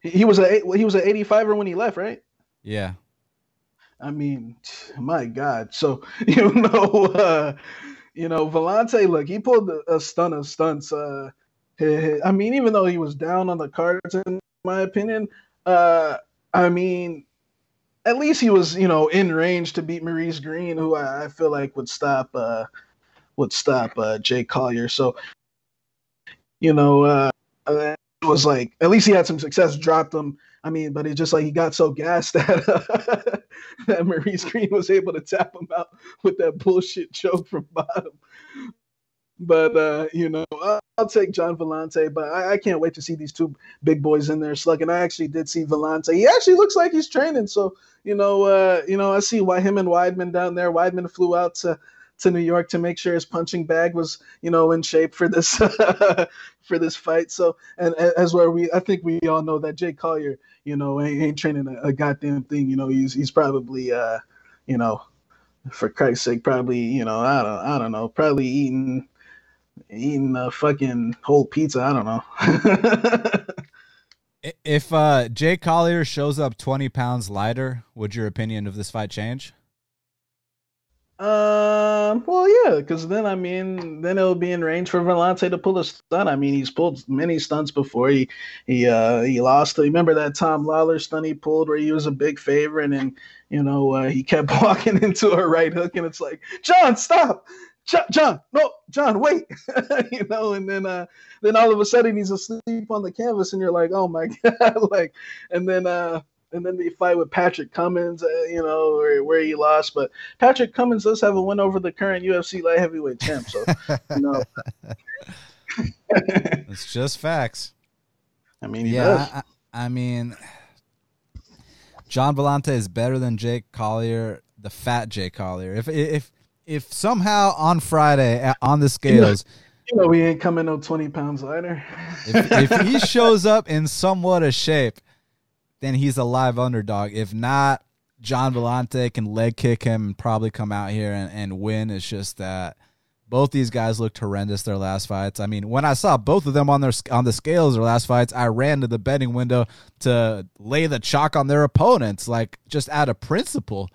He was a he was an 85er when he left, right? Yeah. I mean, my God. So you know, uh, you know, Villante. Look, he pulled a, a stun of stunts. Uh, I mean, even though he was down on the cards, in my opinion, uh, I mean, at least he was, you know, in range to beat Maurice Greene, who I, I feel like would stop uh, would stop uh, Jay Collier. So, you know, uh, it was like at least he had some success, dropped him. I mean, but it's just like he got so gassed that uh, that Maurice Greene was able to tap him out with that bullshit choke from bottom. But uh, you know, I'll, I'll take Gian Villante. But I, I, can't wait to see these two big boys in there slugging. I actually did see Villante. He actually looks like he's training. So you know, uh, you know, I see why him and Weidman down there. Weidman flew out to to New York to make sure his punching bag was, you know, in shape for this for this fight. So, and as where we, I think we all know that Jake Collier, you know, ain't, ain't training a, a, goddamn thing. You know, he's he's probably, uh, you know, for Christ's sake, probably, you know, I don't, I don't know, probably eating eating a fucking whole pizza. I don't know. if uh, Jay Collier shows up 20 pounds lighter, would your opinion of this fight change? Um. Well, yeah, because then I mean, then it'll be in range for Villante to pull a stunt. I mean, he's pulled many stunts before. He he uh he lost. Remember that Tom Lawlor stunt he pulled where he was a big favorite, and you know uh, he kept walking into a right hook, and it's like, Gian, stop, Gian, no, Gian, wait, you know, and then uh, then all of a sudden he's asleep on the canvas, and you're like, oh my god, like, and then uh, and then they fight with Patrick Cummins, uh, you know, where, where he lost, but Patrick Cummins does have a win over the current UFC light heavyweight champ, so you know, it's just facts. I mean, yeah, I, I mean, Gian Villante is better than Jake Collier, the fat Jake Collier. If if if somehow on Friday uh, on the scales, you know, we ain't coming no twenty pounds lighter. if, if he shows up in somewhat a shape, then he's a live underdog. If not, Gian Villante can leg kick him and probably come out here and, and win. It's just that both these guys looked horrendous their last fights. I mean, when I saw both of them on their on the scales their last fights, I ran to the betting window to lay the chalk on their opponents, like just out of principle,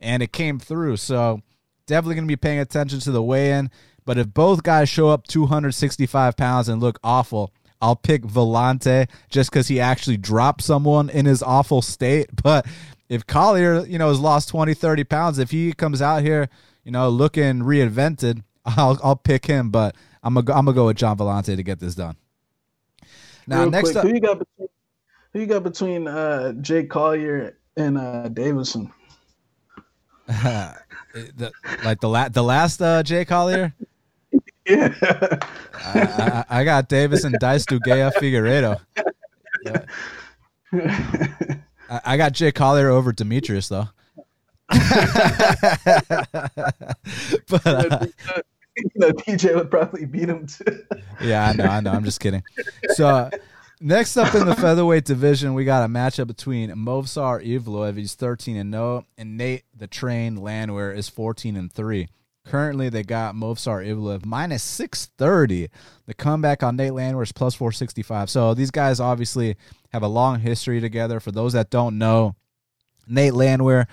and it came through. So Definitely going to be paying attention to the weigh in. But if both guys show up 265 pounds and look awful, I'll pick Villante just because he actually dropped someone in his awful state. But if Collier, you know, has lost 20, 30 pounds, if he comes out here, you know, looking reinvented, I'll I'll pick him. But I'm gonna I'm gonna go with Gian Villante to get this done. Now, Real next quick, up, who you got between who you got between uh, Jake Collier and uh, Deiveson? the, like the la- the last uh, Jay Collier. Yeah, I, I, I, got Davis and Dice Gea Figueiredo. Yeah. I, I, got Jay Collier over Demetrious though. but uh, you know, TJ would probably beat him too. yeah, I know, I know. I'm just kidding. So. Next up in the featherweight division, we got a matchup between Movsar Evloev, he's 13 and 0, and Nate the Train Landwehr is 14 and 3. Currently, they got Movsar Evloev minus 630. The comeback on Nate Landwehr is plus 465. So these guys obviously have a long history together. For those that don't know, Nate Landwehr,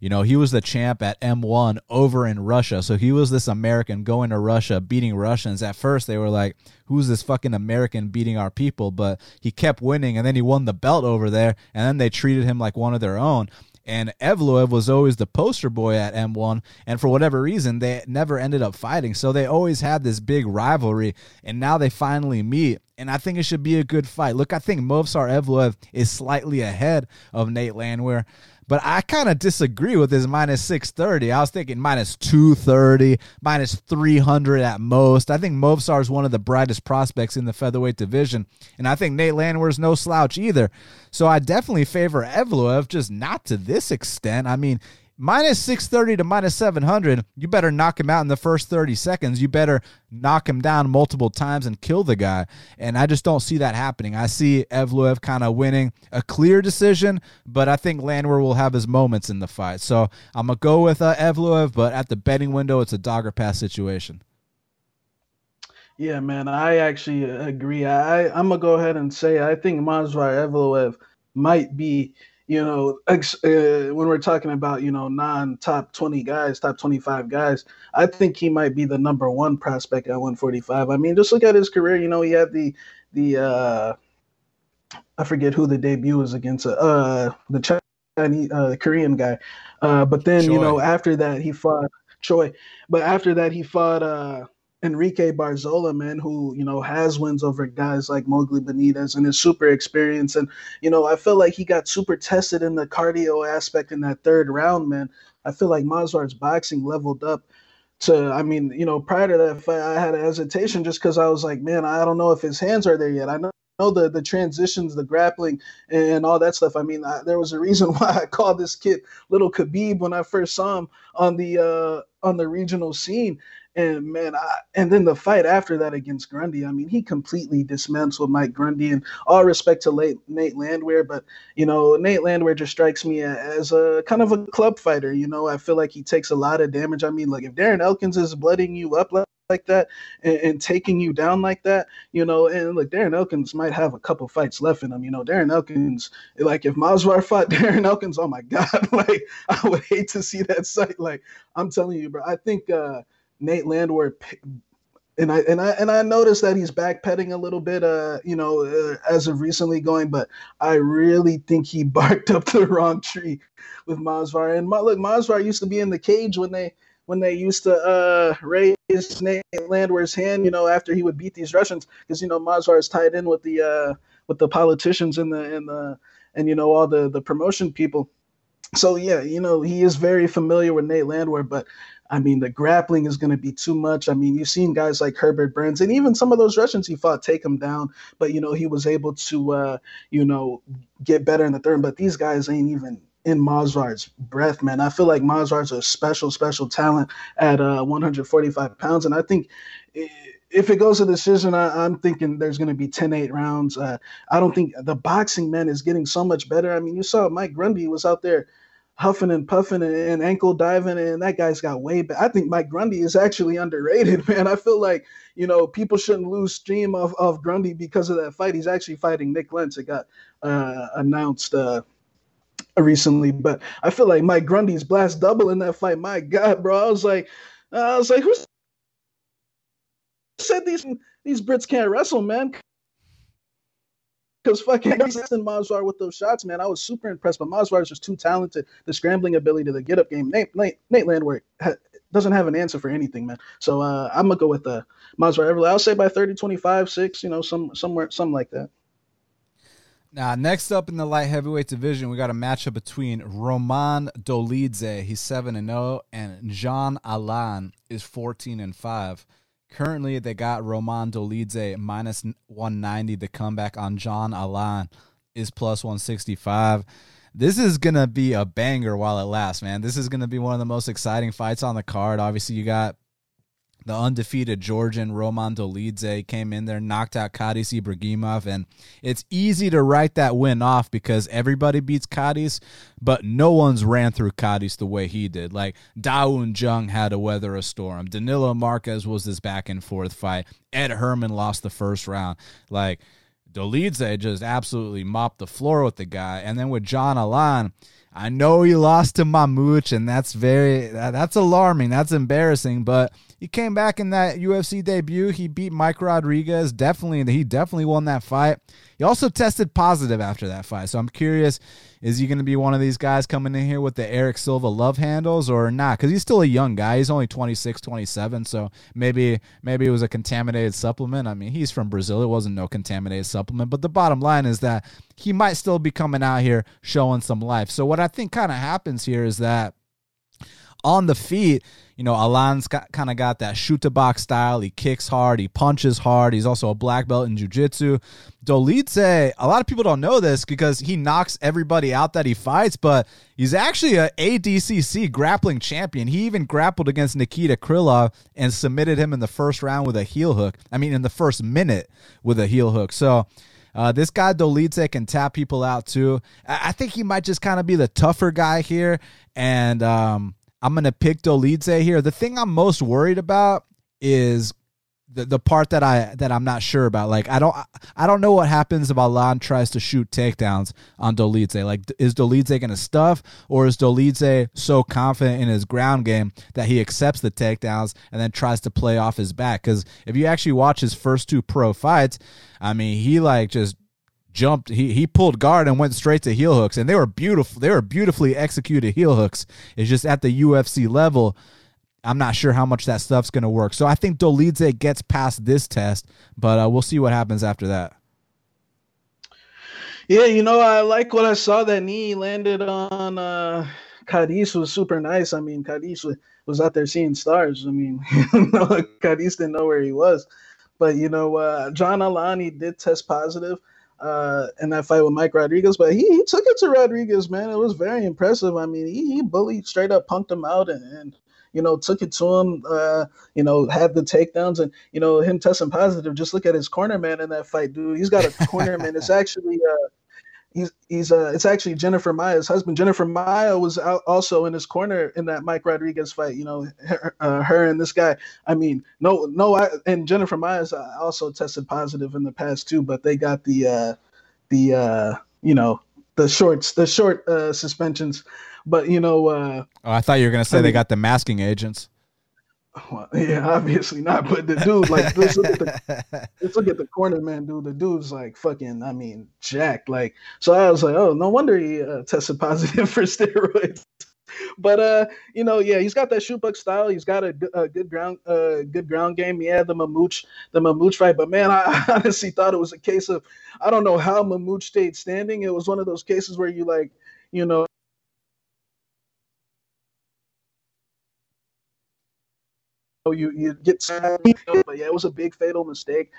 you know, he was the champ at M1 over in Russia. So he was this American going to Russia, beating Russians. At first, they were like, who's this fucking American beating our people? But he kept winning, and then he won the belt over there, and then they treated him like one of their own and Evloev was always the poster boy at M1, and for whatever reason, they never ended up fighting. So they always had this big rivalry, and now they finally meet, and I think it should be a good fight. Look, I think Movsar Evloev is slightly ahead of Nate Landwehr. But I kind of disagree with his minus 630. I was thinking minus 230, minus 300 at most. I think Movsar is one of the brightest prospects in the featherweight division. And I think Nate Landwehr is no slouch either. So I definitely favor Evloev, just not to this extent. I mean, minus 630 to minus 700 you better knock him out in the first 30 seconds. You better knock him down multiple times and kill the guy. And i just don't see that happening. I see evloev kind of winning a clear decision but i think landwehr will have his moments in the fight. So i'm gonna go with uh, evloev but at the betting window it's a dogger pass situation. Yeah, man, I actually agree. I I'm gonna go ahead and say I think Movsar Evloev might be you know, ex, uh, when we're talking about, you know, non top 20 guys, top 25 guys, I think he might be the number one prospect at 145. I mean, just look at his career. You know, he had the, the, uh, I forget who the debut was against, uh, the Chinese, uh, the Korean guy. Uh, but then, Choi. you know, after that, he fought Choi. But after that, he fought, uh, Enrique Barzola, man, who you know has wins over guys like Moggly Benitez and is super experienced. And you know, I feel like he got super tested in the cardio aspect in that third round, man. I feel like Movsar's boxing leveled up to I mean, you know, prior to that fight, I had a hesitation just because I was like, man, I don't know if his hands are there yet. I know know the the transitions, the grappling, and all that stuff. I mean, I, there was a reason why I called this kid Little Khabib when I first saw him on the uh, on the regional scene. And man, I, and then the fight after that against Grundy, I mean, he completely dismantled Mike Grundy. And all respect to late, Nate Landwehr, but you know, Nate Landwehr just strikes me as a kind of a club fighter. You know, I feel like he takes a lot of damage. I mean, like if Darren Elkins is blooding you up like, like that and, and, taking you down like that, you know, and like Darren Elkins might have a couple fights left in him. You know, Darren Elkins, like if Movsar fought Darren Elkins, oh my God, like I would hate to see that sight. Like I'm telling you, bro, I think. uh Nate Landwehr and I and I and I noticed that he's backpedaling a little bit, uh, you know, uh, as of recently going. But I really think he barked up the wrong tree with Movsar. And my, look, Movsar used to be in the cage when they when they used to uh, raise Nate Landwehr's hand, you know, after he would beat these Russians, because you know Movsar is tied in with the uh, with the politicians and the and the and you know all the the promotion people. So yeah, you know he is very familiar with Nate Landwehr, but I mean, the grappling is going to be too much. I mean, you've seen guys like Herbert Burns and even some of those Russians he fought take him down, but you know he was able to, uh, you know, get better in the third. But these guys ain't even in Movsar's breath, man. I feel like Movsar's a special, special talent at uh, 145 pounds, and I think. if it goes to decision, I, am thinking there's going to be 10 8 rounds. Uh, I don't think the boxing, man, is getting so much better. I mean, you saw Mike Grundy was out there huffing and puffing and, ankle diving, and that guy's got way. I think Mike Grundy is actually underrated, man. I feel like you know people shouldn't lose steam of, of Grundy because of that fight. He's actually fighting Nik Lentz. It got uh, announced uh, recently, but I feel like Mike Grundy's blast double in that fight. My God, bro, I was like, I was like, who said these these Brits can't wrestle, man? Because fucking assisting Movsar with those shots, man, I was super impressed. But Movsar is just too talented. The scrambling ability, the get up game. Nate, Nate, Nate Landwehr ha- doesn't have an answer for anything, man. So uh, I'm gonna go with the uh, Movsar Evloev. I'll say by 30, 25, 6, you know, some somewhere, something like that. Now, next up in the light heavyweight division, we got a matchup between Roman Dolidze, he's 7 and 0, and John Allan is 14 and 5. Currently, they got Roman Dolidze minus 190. The comeback on John Allan is plus 165. This is going to be a banger while it lasts, man. This is going to be one of the most exciting fights on the card. Obviously, you got the undefeated Georgian Roman Dolidze came in there, knocked out Khadis Ibragimov, and it's easy to write that win off because everybody beats Khadis, but no one's ran through Khadis the way he did. Like Da Un Jung had to weather a storm. Danilo Marques was this back and forth fight. Ed Herman lost the first round. Like Dolidze just absolutely mopped the floor with the guy, and then with John Allan I know he lost to Mamouche, and that's very that's alarming. That's embarrassing. But he came back in that UFC debut. He beat Mike Rodriguez. Definitely, he definitely won that fight. He also tested positive after that fight. So I'm curious, is he going to be one of these guys coming in here with the Erick Silva love handles or not? Because he's still a young guy. He's only 26, 27. So maybe maybe it was a contaminated supplement. I mean, he's from Brazil. It wasn't no contaminated supplement. But the bottom line is that he might still be coming out here showing some life. So what I think kind of happens here is that on the feet, you know, Allan's got, kind of got that shoot to box style. He kicks hard, he punches hard. He's also a black belt in jiu-jitsu. Dolidze, a lot of people don't know this because he knocks everybody out that he fights, but he's actually a ADCC grappling champion. He even grappled against Nikita Krylov and submitted him in the first round with a heel hook. I mean, in the first minute with a heel hook. So, uh, this guy Dolidze can tap people out too. I, I think he might just kind of be the tougher guy here, and um, I'm gonna pick Dolidze here. The thing I'm most worried about is the, the part that I that I'm not sure about. Like I don't I don't know what happens if Allan tries to shoot takedowns on Dolidze. Like is Dolidze gonna stuff or is Dolidze so confident in his ground game that he accepts the takedowns and then tries to play off his back? Because if you actually watch his first two pro fights, I mean he like just jumped he he pulled guard and went straight to heel hooks. And they were beautiful they were beautifully executed heel hooks. It's just at the UFC level I'm not sure how much that stuff's going to work. So I think Dolidze gets past this test but uh, we'll see what happens after that. Yeah you know I like what I saw that knee landed on uh Khadis was super nice. I mean Khadis was, out there seeing stars. I mean Khadis didn't know where he was. But you know uh, John Alani did test positive uh, in that fight with Mike Rodriguez, but he, he took it to Rodriguez, man. It was very impressive. I mean, he, he bullied straight up, punked him out, and, and you know took it to him. Uh, you know, had the takedowns, and you know him testing positive. Just look at his corner man in that fight, dude. He's got a corner man. It's actually uh, he's he's uh it's actually Jennifer Maia's husband. Jennifer Maia was out also in his corner in that Mike Rodriguez fight. You know, her, uh, her and this guy. I mean, no, no, I, and Jennifer Maia's uh, also tested positive in the past too, but they got the uh the uh you know the shorts, the short uh suspensions. But you know, uh oh, I thought you were gonna say I they got the masking agents. Well, yeah, obviously not. But the dude, like, let's look at the let's look at the corner man, dude. The dude's like fucking. I mean, jacked. Like, so I was like, oh, no wonder he uh, tested positive for steroids. but uh, you know, yeah, he's got that shoot buck style. He's got a, a good ground, uh, good ground game. Had the Mamouche, the Mamouche fight. But man, I honestly thought it was a case of I don't know how Mamouche stayed standing. It was one of those cases where you like, you know, you you get but yeah, it was a big fatal mistake.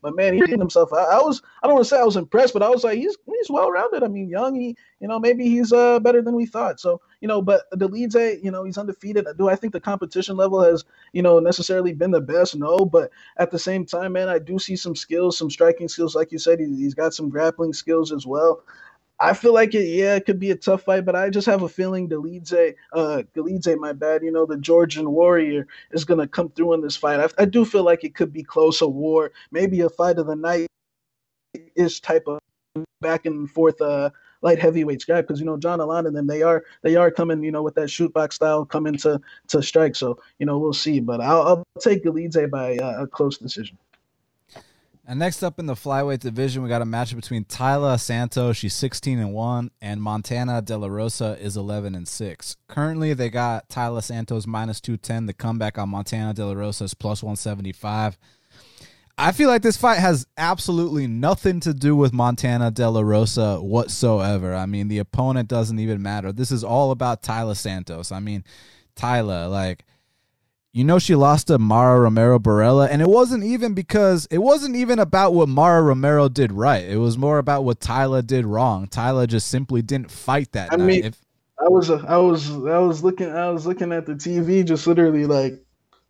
But man, he did himself. I, I, was I don't want to say I was impressed, but I was like, he's he's well rounded. I mean, young, he you know maybe he's uh better than we thought. So you know, but Dolidze, you know, he's undefeated. Do I think the competition level has you know necessarily been the best? No, but at the same time, man, I do see some skills, some striking skills, like you said. He, he's got some grappling skills as well. I feel like it, yeah, it could be a tough fight, but I just have a feeling Dolidze, uh, Dolidze, my bad, you know, the Georgian warrior is gonna come through in this fight. I, I do feel like it could be close, a war, maybe a fight of the night ish type of back and forth, uh, light heavyweight scrap because you know John Allan and them they are they are coming you know with that shoot box style coming to to strike. So you know we'll see, but I'll, I'll take Dolidze by uh, a close decision. And next up in the flyweight division, we got a match between Taila Santos, she's 16 and 1, and Montana De La Rosa is 11 and 6. Currently, they got Taila Santos minus 210. The comeback on Montana De La Rosa is plus 175. I feel like this fight has absolutely nothing to do with Montana De La Rosa whatsoever. I mean, the opponent doesn't even matter. This is all about Taila Santos. I mean, Taila, like you know she lost to Mara Romero Borella, and it wasn't even because it wasn't even about what Mara Romero did right. It was more about what Taila did wrong. Taila just simply didn't fight that I night. Mean, if, I was uh, I was I was looking I was looking at the TV, just literally like,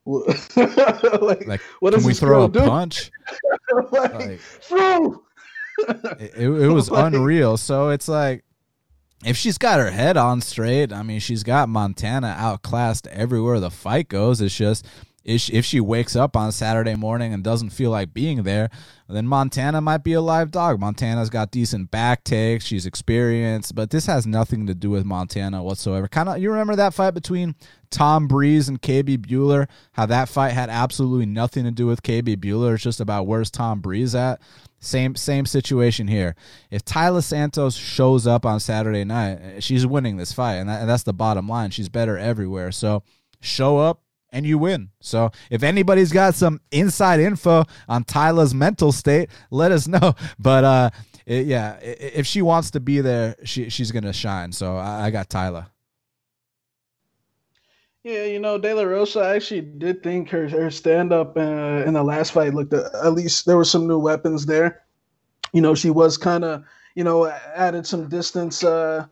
like, like, what does we throw a do? punch? like, like, it, it was like, unreal. So it's like if she's got her head on straight, I mean, she's got Montana outclassed everywhere the fight goes. It's just if she wakes up on Saturday morning and doesn't feel like being there, then Montana might be a live dog. Montana's got decent back takes, she's experienced, but this has nothing to do with Montana whatsoever. Kind of, you remember that fight between Tom Breese and KB Bhullar? How that fight had absolutely nothing to do with KB Bhullar. It's just about where's Tom Breese at. Same same situation here. If Taila Santos shows up on Saturday night, she's winning this fight, and, that, and that's the bottom line. She's better everywhere. So show up, and you win. So if anybody's got some inside info on Taila's mental state, let us know. But uh, it, yeah, if she wants to be there, she she's gonna shine. So I, I got Taila. Yeah, you know, De La Rosa I actually did think her her stand up uh, in the last fight looked uh, at least there were some new weapons there. You know, she was kind of you know added some distance. Uh,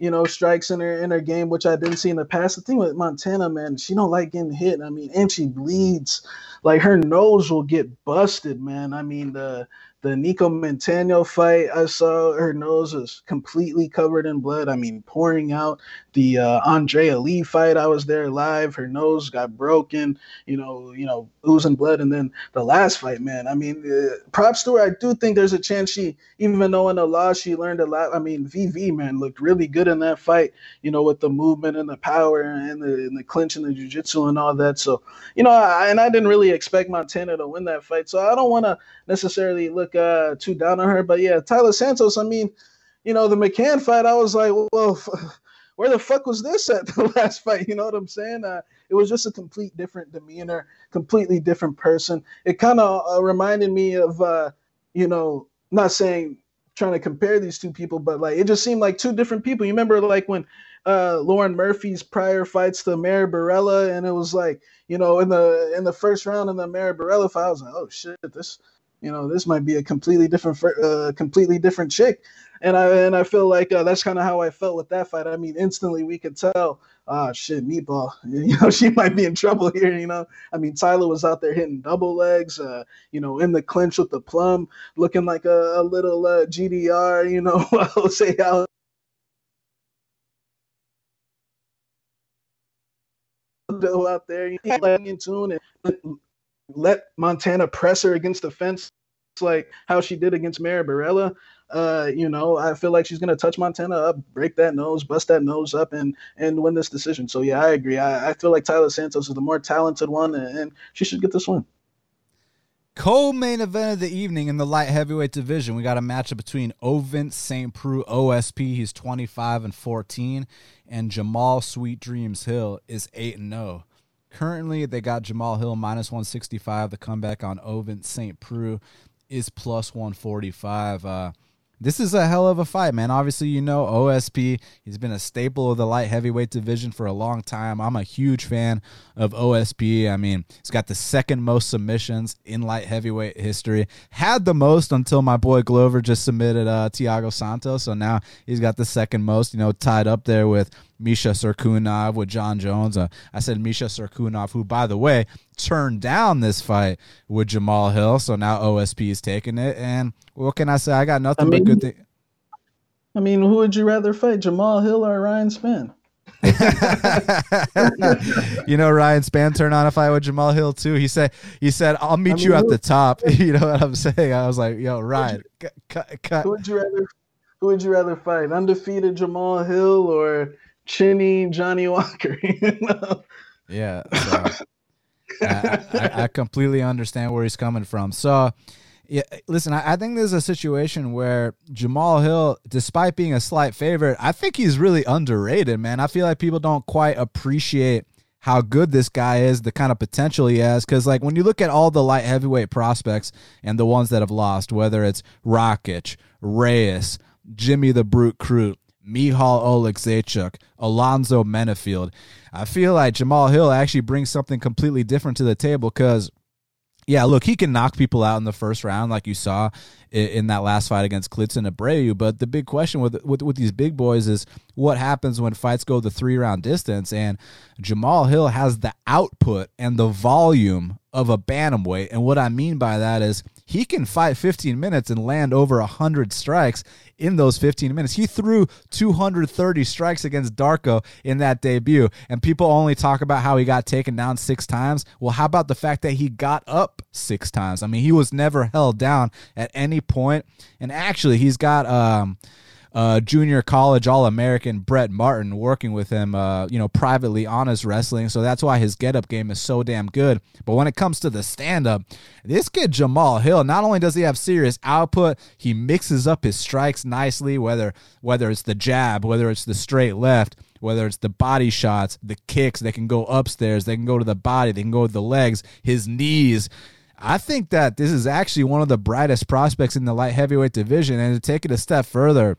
you know, strikes in her in her game, which I didn't see in the past. The thing with Montana, man, she don't like getting hit. I mean, and she bleeds. Like her nose will get busted, man. I mean, the the Nicco Montaño fight, I saw her nose was completely covered in blood. I mean, pouring out. The uh, Andrea Lee fight, I was there live. Her nose got broken, you know, you know, oozing blood. And then the last fight, man. I mean, uh, props to her. I do think there's a chance she, even though in the loss, she learned a lot. I mean, Viviane looked really good in that fight. You know, with the movement and the power and the and the clinch and the jujitsu and all that. So, you know, I, and I didn't really expect Montana to win that fight. So I don't want to necessarily look uh, too down on her. But yeah, Taila Santos. I mean, you know, the McCann fight. I was like, well, where the fuck was this at the last fight? You know what I'm saying? Uh, it was just a complete different demeanor, completely different person. It kind of uh, reminded me of, uh, you know, not saying trying to compare these two people, but like it just seemed like two different people. You remember like when uh, Lauren Murphy's prior fights to Mary Borella, and it was like, you know, in the in the first round in the Mary Borella fight, I was like, oh shit, this you know this might be a completely different uh, completely different chick. And i and i feel like uh, that's kind of how i felt with that fight. I mean instantly we could tell ah shit meatball. You know she might be in trouble here you know? I mean Taila was out there hitting double legs uh, you know in the clinch with the plum looking like a, a little uh, gdr you know say how out there, like in tune and let Montana press her against the fence like how she did against Mary Borella. Uh, you know, I feel like she's gonna touch Montana up, break that nose, bust that nose up, and and win this decision. So yeah, I agree. I, I feel like Taila Santos is the more talented one, and, and she should get this one. Co-main event of the evening in the light heavyweight division, we got a matchup between Ovince St. Preux OSP, he's 25 and 14, and Jamal Sweet Dreams Hill is 8 and 0. Currently, they got Jamal Hill minus 165. The comeback on Ovince St. Preux is plus 145. Uh, this is a hell of a fight, man. Obviously, you know OSP. He's been a staple of the light heavyweight division for a long time. I'm a huge fan of OSP. I mean, he's got the second most submissions in light heavyweight history. Had the most until my boy Glover just submitted uh, Thiago Santos. So now he's got the second most, you know, tied up there with Misha Cirkunov with Jon Jones. Uh, I said Misha Cirkunov, who, by the way, turned down this fight with Jamal Hill. So now OSP is taking it. And what can I say? I got nothing I mean, but good things. I mean, who would you rather fight, Jamal Hill or Ryan Spann? you know, Ryan Spann turned on a fight with Jamal Hill too. He said, "He said I'll meet I mean, you at the top." you know what I'm saying? I was like, "Yo, Ryan, cut, cut." Who would you rather? Who would you rather fight, undefeated Jamal Hill or Chinny Johnny Walker. You know? Yeah. So, I, I, I, completely understand where he's coming from. So, yeah, listen, I, I, think there's a situation where Jamal Hill, despite being a slight favorite, I think he's really underrated, man. I feel like people don't quite appreciate how good this guy is, the kind of potential he has. Because, like, when you look at all the light heavyweight prospects and the ones that have lost, whether it's Rakic, Reyes, Jimmy the Brute Crute, Michal Oleksiejczuk, Alonzo Menifield. I feel like Jamal Hill actually brings something completely different to the table because yeah, look, he can knock people out in the first round, like you saw in, in that last fight against Klidson Abreu. But the big question with, with with these big boys is what happens when fights go the three round distance. And Jamal Hill has the output and the volume of a bantamweight. And what I mean by that is he can fight 15 minutes and land over 100 strikes in those 15 minutes. He threw 230 strikes against Darko in that debut, and people only talk about how he got taken down six times. Well, how about the fact that he got up six times? I mean, he was never held down at any point, and actually, he's got um, uh, junior college All American Brett Martin working with him, uh, you know, privately on his wrestling. So that's why his get up game is so damn good. But when it comes to the stand up, this kid Jamal Hill, not only does he have serious output, he mixes up his strikes nicely. Whether whether it's the jab, whether it's the straight left whether it's the body shots, the kicks, they can go upstairs, they can go to the body, they can go to the legs, his knees. I think that this is actually one of the brightest prospects in the light heavyweight division. And to take it a step further,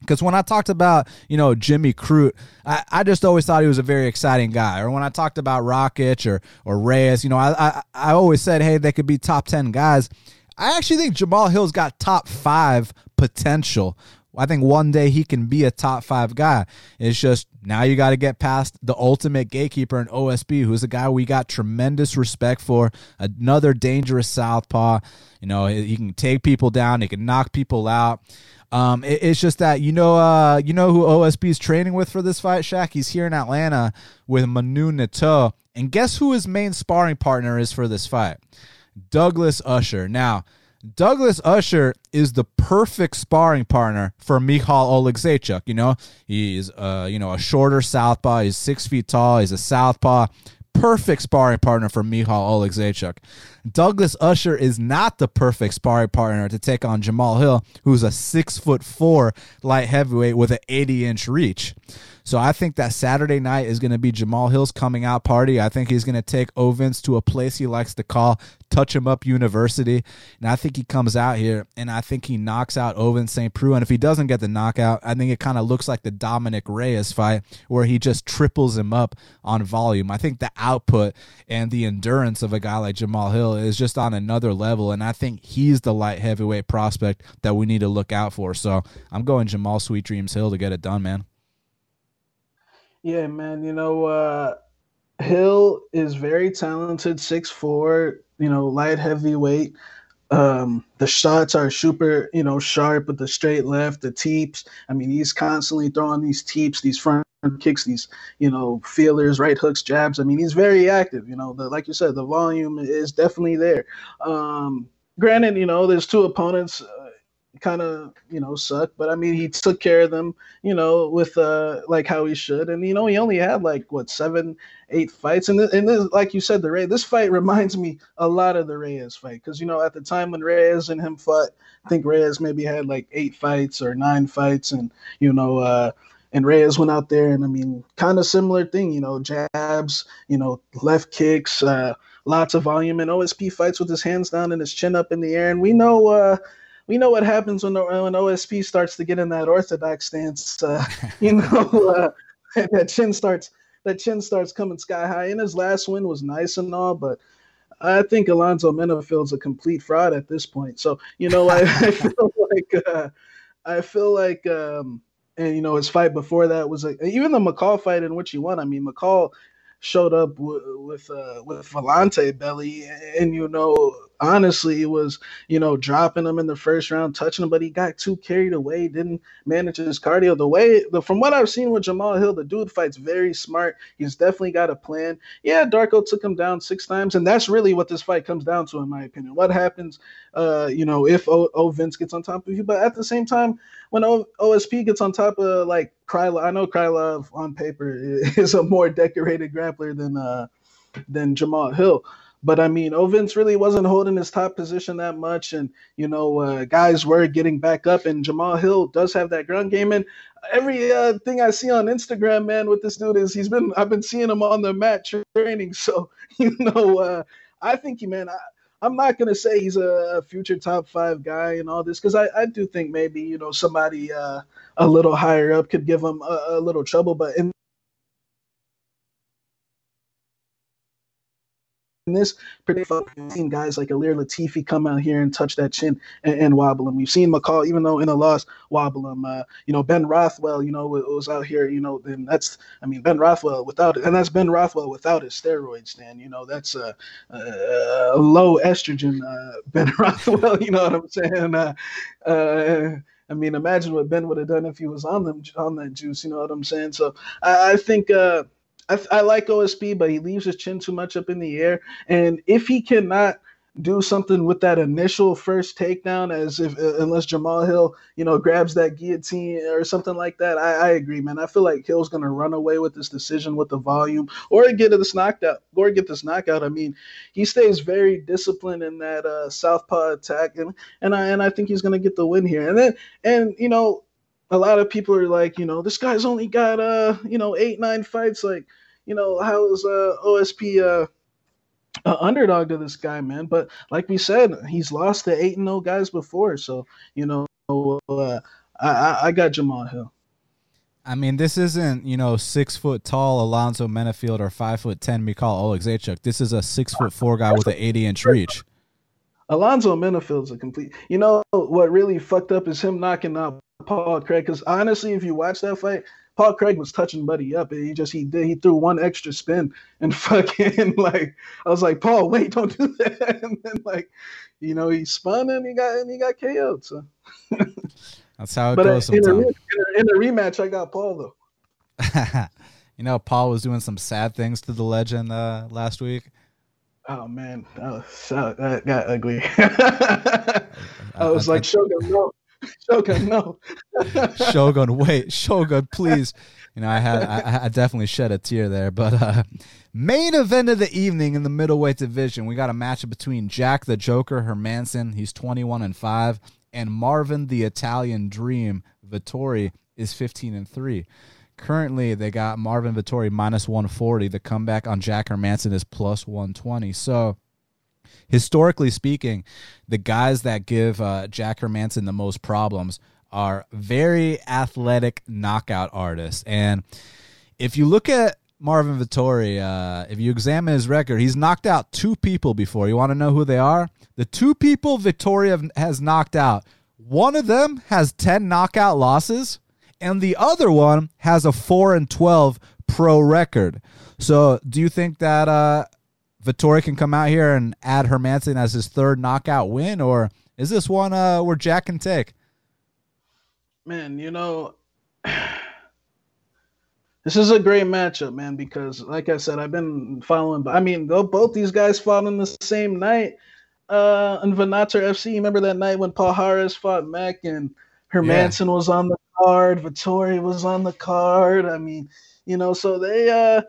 because when I talked about, you know, Jimmy Crute, I, I just always thought he was a very exciting guy. Or when I talked about Rakic or, or Reyes, you know, I, I, I always said, hey, they could be top 10 guys. I actually think Jamal Hill's got top five potential. I think one day he can be a top five guy. It's just now you got to get past the ultimate gatekeeper in OSP, who's a guy we got tremendous respect for. Another dangerous southpaw. You know, he can take people down, he can knock people out. Um, it, it's just that you know, uh, you know who OSP is training with for this fight, Shaq. He's here in Atlanta with Manu Neto, and guess who his main sparring partner is for this fight? Douglas Usher. Now, Douglas Usher is the perfect sparring partner for Michal Oleksiejczuk. You know, he's uh, you know a shorter southpaw. He's six feet tall. He's a southpaw perfect sparring partner for Michal Oleksiejczuk. Douglas Usher is not the perfect sparring partner to take on Jamal Hill, who's a six foot four light heavyweight with an 80 inch reach. So I think that Saturday night is going to be Jamal Hill's coming out party. I think he's going to take Ovince to a place he likes to call Touch Him Up University. And I think he comes out here and I think he knocks out Ovince St. Preux. And if he doesn't get the knockout, I think it kind of looks like the Dominick Reyes fight where he just triples him up on volume. I think the output and the endurance of a guy like Jamal Hill is just on another level. And I think he's the light heavyweight prospect that we need to look out for. So I'm going Jamal Sweet Dreams Hill to get it done, man. Yeah, man. You know, uh, Hill is very talented, six four. You know, light heavyweight. Um, the shots are super, you know, sharp with the straight left, the teeps. I mean, he's constantly throwing these teeps, these front kicks, these, you know, feelers, right hooks, jabs. I mean, he's very active. You know, the, like you said, the volume is definitely there. Um, granted, you know, there's two opponents. Uh, kind of you know suck but i mean he took care of them you know with uh like how he should and you know he only had like what seven eight fights. And, th- and this, like you said the Ray this fight reminds me a lot of the Reyes fight. Because you know at the time when Reyes and him fought I think Reyes maybe had like eight fights or nine fights. And you know uh and Reyes went out there and I mean kind of similar thing you know jabs you know left kicks uh lots of volume and OSP fights with his hands down and his chin up in the air. And we know uh we know what happens when when OSP starts to get in that orthodox stance. Uh, you know, uh, that chin starts that chin starts coming sky high. And his last win was nice and all, but I think Alonzo Menifield's a complete fraud at this point. So you know, I, I feel like uh, I feel like. Um, and you know his fight before that was a, even the McCall fight in which he won. I mean, McCall showed up w- with uh, with Villante belly, and you know honestly it was you know dropping him in the first round touching him but he got too carried away didn't manage his cardio. The way the, from what i've seen with jamal hill the dude fights very smart. He's definitely got a plan. Yeah darko took him down six times and that's really what this fight comes down to in my opinion. What happens uh you know if o, o vince gets on top of you but at the same time when o, osp gets on top of like krylov i know krylov on paper is a more decorated grappler than uh than jamal hill but I mean, Ovince really wasn't holding his top position that much, and you know, uh, guys were getting back up. And Jamal Hill does have that ground game, and every uh, thing I see on Instagram, man, with this dude is he's been I've been seeing him on the mat training. So you know, uh, I think he, man, I, I'm not gonna say he's a future top five guy and all this because I, I do think maybe you know somebody uh, a little higher up could give him a, a little trouble, but in this particular, seen guys like Ilir Latifi come out here and touch that chin and, and wobble him. We've seen McCall, even though in a loss, wobble him. Uh, you know, Ben Rothwell, you know, was out here, you know, and that's, I mean, Ben Rothwell without, it, and that's Ben Rothwell without his steroids, Dan. You know, that's a, a, a low estrogen uh, Ben Rothwell, you know what I'm saying? Uh, uh, I mean, imagine what Ben would have done if he was on them on that juice. You know what I'm saying? So I, I think uh, I, I like OSP, but he leaves his chin too much up in the air. And if he cannot do something with that initial first takedown, as if uh, unless Jamal Hill, you know, grabs that guillotine or something like that, I, I agree, man. I feel like Hill's gonna run away with this decision with the volume, or get this knockout or get this knockout. I mean, he stays very disciplined in that uh, southpaw attack, and and I and I think he's gonna get the win here. And then and you know, a lot of people are like, you know, this guy's only got uh, you know, eight nine fights. Like, you know, how is uh, OSP uh, uh, underdog to this guy, man? But like we said, he's lost to eight and zero guys before, so you know, uh, I I got Jamal Hill. I mean, this isn't you know six foot tall Alonzo Menifield or five foot ten Mikhail Oleksiejczuk. This is a six foot four guy with an eighty inch reach. Alonzo Menifield's a complete. You know what really fucked up is him knocking out Paul Craig. Because honestly, if you watch that fight, Paul Craig was touching Buddy up, and he just he did he threw one extra spin and fucking like I was like Paul, wait, don't do that. And then like, you know, he spun and he got and he got KO'd. So that's how it but goes. Uh, in, a, in, a, in a rematch, I got Paul though. you know, Paul was doing some sad things to the legend uh, last week. Oh man, that, was, so that got ugly. I was like, Shogun, no, Shogun, no. Shogun, wait, Shogun, please. You know, I had, I, I definitely shed a tear there. But uh, main event of the evening in the middleweight division, we got a matchup between Jack the Joker Hermansson, he's twenty-one and five, and Marvin the Italian Dream Vettori is fifteen and three. Currently, they got Marvin Vettori minus 140. The comeback on Jack Hermansson is plus 120. So, historically speaking, the guys that give uh, Jack Hermansson the most problems are very athletic knockout artists. And if you look at Marvin Vettori, uh, if you examine his record, he's knocked out two people before. You want to know who they are? The two people Vettori has knocked out, one of them has 10 knockout losses and the other one has a 4 and 12 pro record. So, do you think that uh Vettori can come out here and add Hermansson as his third knockout win or is this one uh where Jack can take? Man, you know this is a great matchup, man, because like I said, I've been following I mean, both these guys fought on the same night uh in Venator FC. Remember that night when Palhares fought Mac and Hermansson yeah. was on the card. Vettori was on the card. I mean, you know, so they uh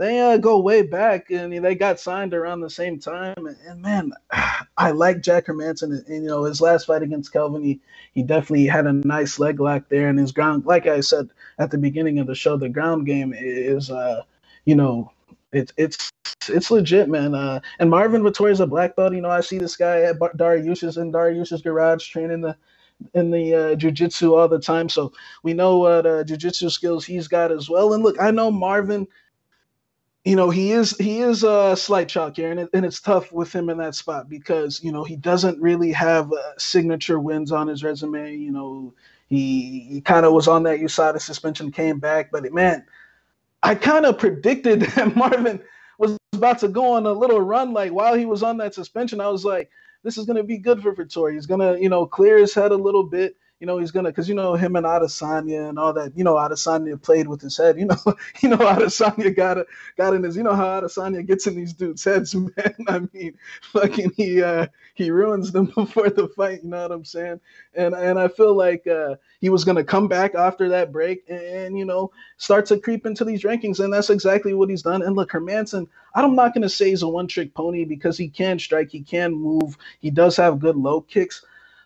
they uh, go way back and they got signed around the same time. And, and man, I like Jack Hermansson. And, and, you know, his last fight against Kelvin, he, he definitely had a nice leg lock there. And his ground, like I said at the beginning of the show, the ground game is, uh, you know, it's it's it's legit, man. Uh, and Marvin Vettori is a black belt. You know, I see this guy at Dariush's in Dariush's garage training the in the uh, jujitsu all the time, so we know what uh, jujitsu skills he's got as well. And look, I know Marvin. You know he is he is a slight chalk here, and, it, and it's tough with him in that spot because you know he doesn't really have uh, signature wins on his resume. You know he, he kind of was on that USADA suspension, came back, but man, I kind of predicted that Marvin was about to go on a little run. Like while he was on that suspension, I was like, this is going to be good for Vettori. He's going to, you know, clear his head a little bit. You know, he's gonna, because you know him and Adesanya and all that. You know, Adesanya played with his head. You know, you know Adesanya got a, got in his. You know how Adesanya gets in these dudes' heads, man. I mean, fucking he uh, he ruins them before the fight. You know what I'm saying? And and I feel like uh, he was gonna come back after that break and, and you know start to creep into these rankings, and that's exactly what he's done. And look, Hermansson, I'm not gonna say he's a one-trick pony because he can strike, he can move, he does have good low kicks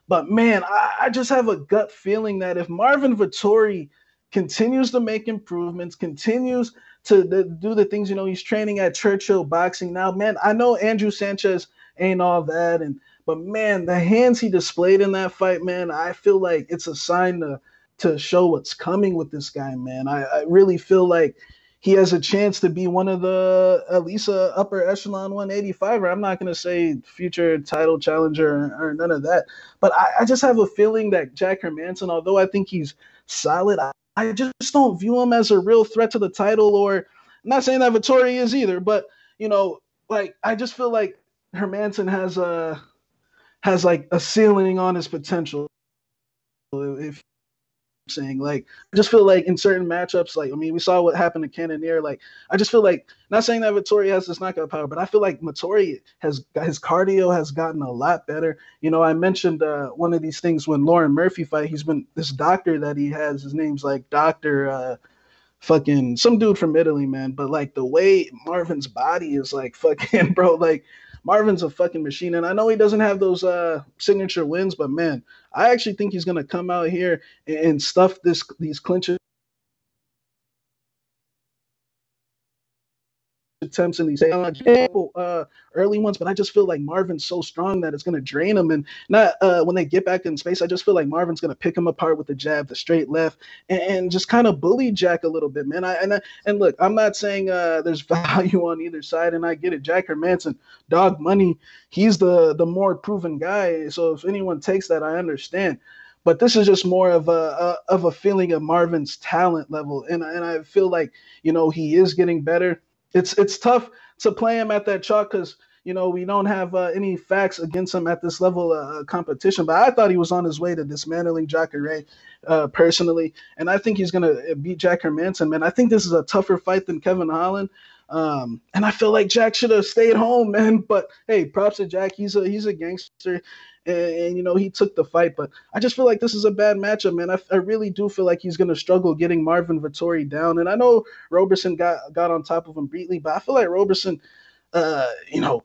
but man, I, I just have a gut feeling that if Marvin Vettori continues to make improvements, continues to do the things, you know, he's training at Churchill Boxing now. Man, I know Andrew Sanchez ain't all that, and but man, the hands he displayed in that fight, man, I feel like it's a sign to to show what's coming with this guy, man. I, I really feel like he has a chance to be one of the at least a upper echelon 185er. I'm not gonna say future title challenger or, or none of that, but I, I, just have a feeling that Jack Hermansson although I think he's solid, I, I just don't view him as a real threat to the title. Or I'm not saying that Vettori is either, but you know, like I just feel like Hermansson has a has like a ceiling on his potential. If saying. Like, I just feel like in certain matchups, like I mean, we saw what happened to Cannonier. Like, I just feel like not saying that Vettori has this knockout power, but I feel like Vettori has his cardio has gotten a lot better. You know, I mentioned uh, one of these things when Lauren Murphy fight. He's been this doctor that he has. His name's like Doctor. Uh, fucking some dude from Italy, man. But like the way Marvin's body is like fucking bro, like Marvin's a fucking machine. And I know he doesn't have those uh, signature wins, but man, I actually think he's gonna come out here and stuff this these clinches attempts in these uh, early ones, but I just feel like Marvin's so strong that it's going to drain him. And not uh, when they get back in space, I just feel like Marvin's going to pick him apart with the jab, the straight left, and, and just kind of bully Jack a little bit, man. I, and I, and look, I'm not saying uh, there's value on either side, and I get it. Jack Hermansson, dog money, he's the the more proven guy. So if anyone takes that, I understand but this is just more of a, a, of a feeling of Marvin's talent level, and and I feel like you know he is getting better it's it's tough to play him at that chalk because you know we don't have uh, any facts against him at this level of uh, competition. But I thought he was on his way to dismantling Jacare uh, personally, and I think he's gonna uh, beat Jack Hermansson. Man, I think this is a tougher fight than Kevin Holland. Um, and I feel like Jack should have stayed home, man. But hey, props to Jack. He's a he's a gangster and, and, you know he took the fight. But I just feel like this is a bad matchup, man. I, I really do feel like he's gonna struggle getting Marvin Vettori down. And I know Roberson got got on top of him briefly, but I feel like Roberson, uh, you know,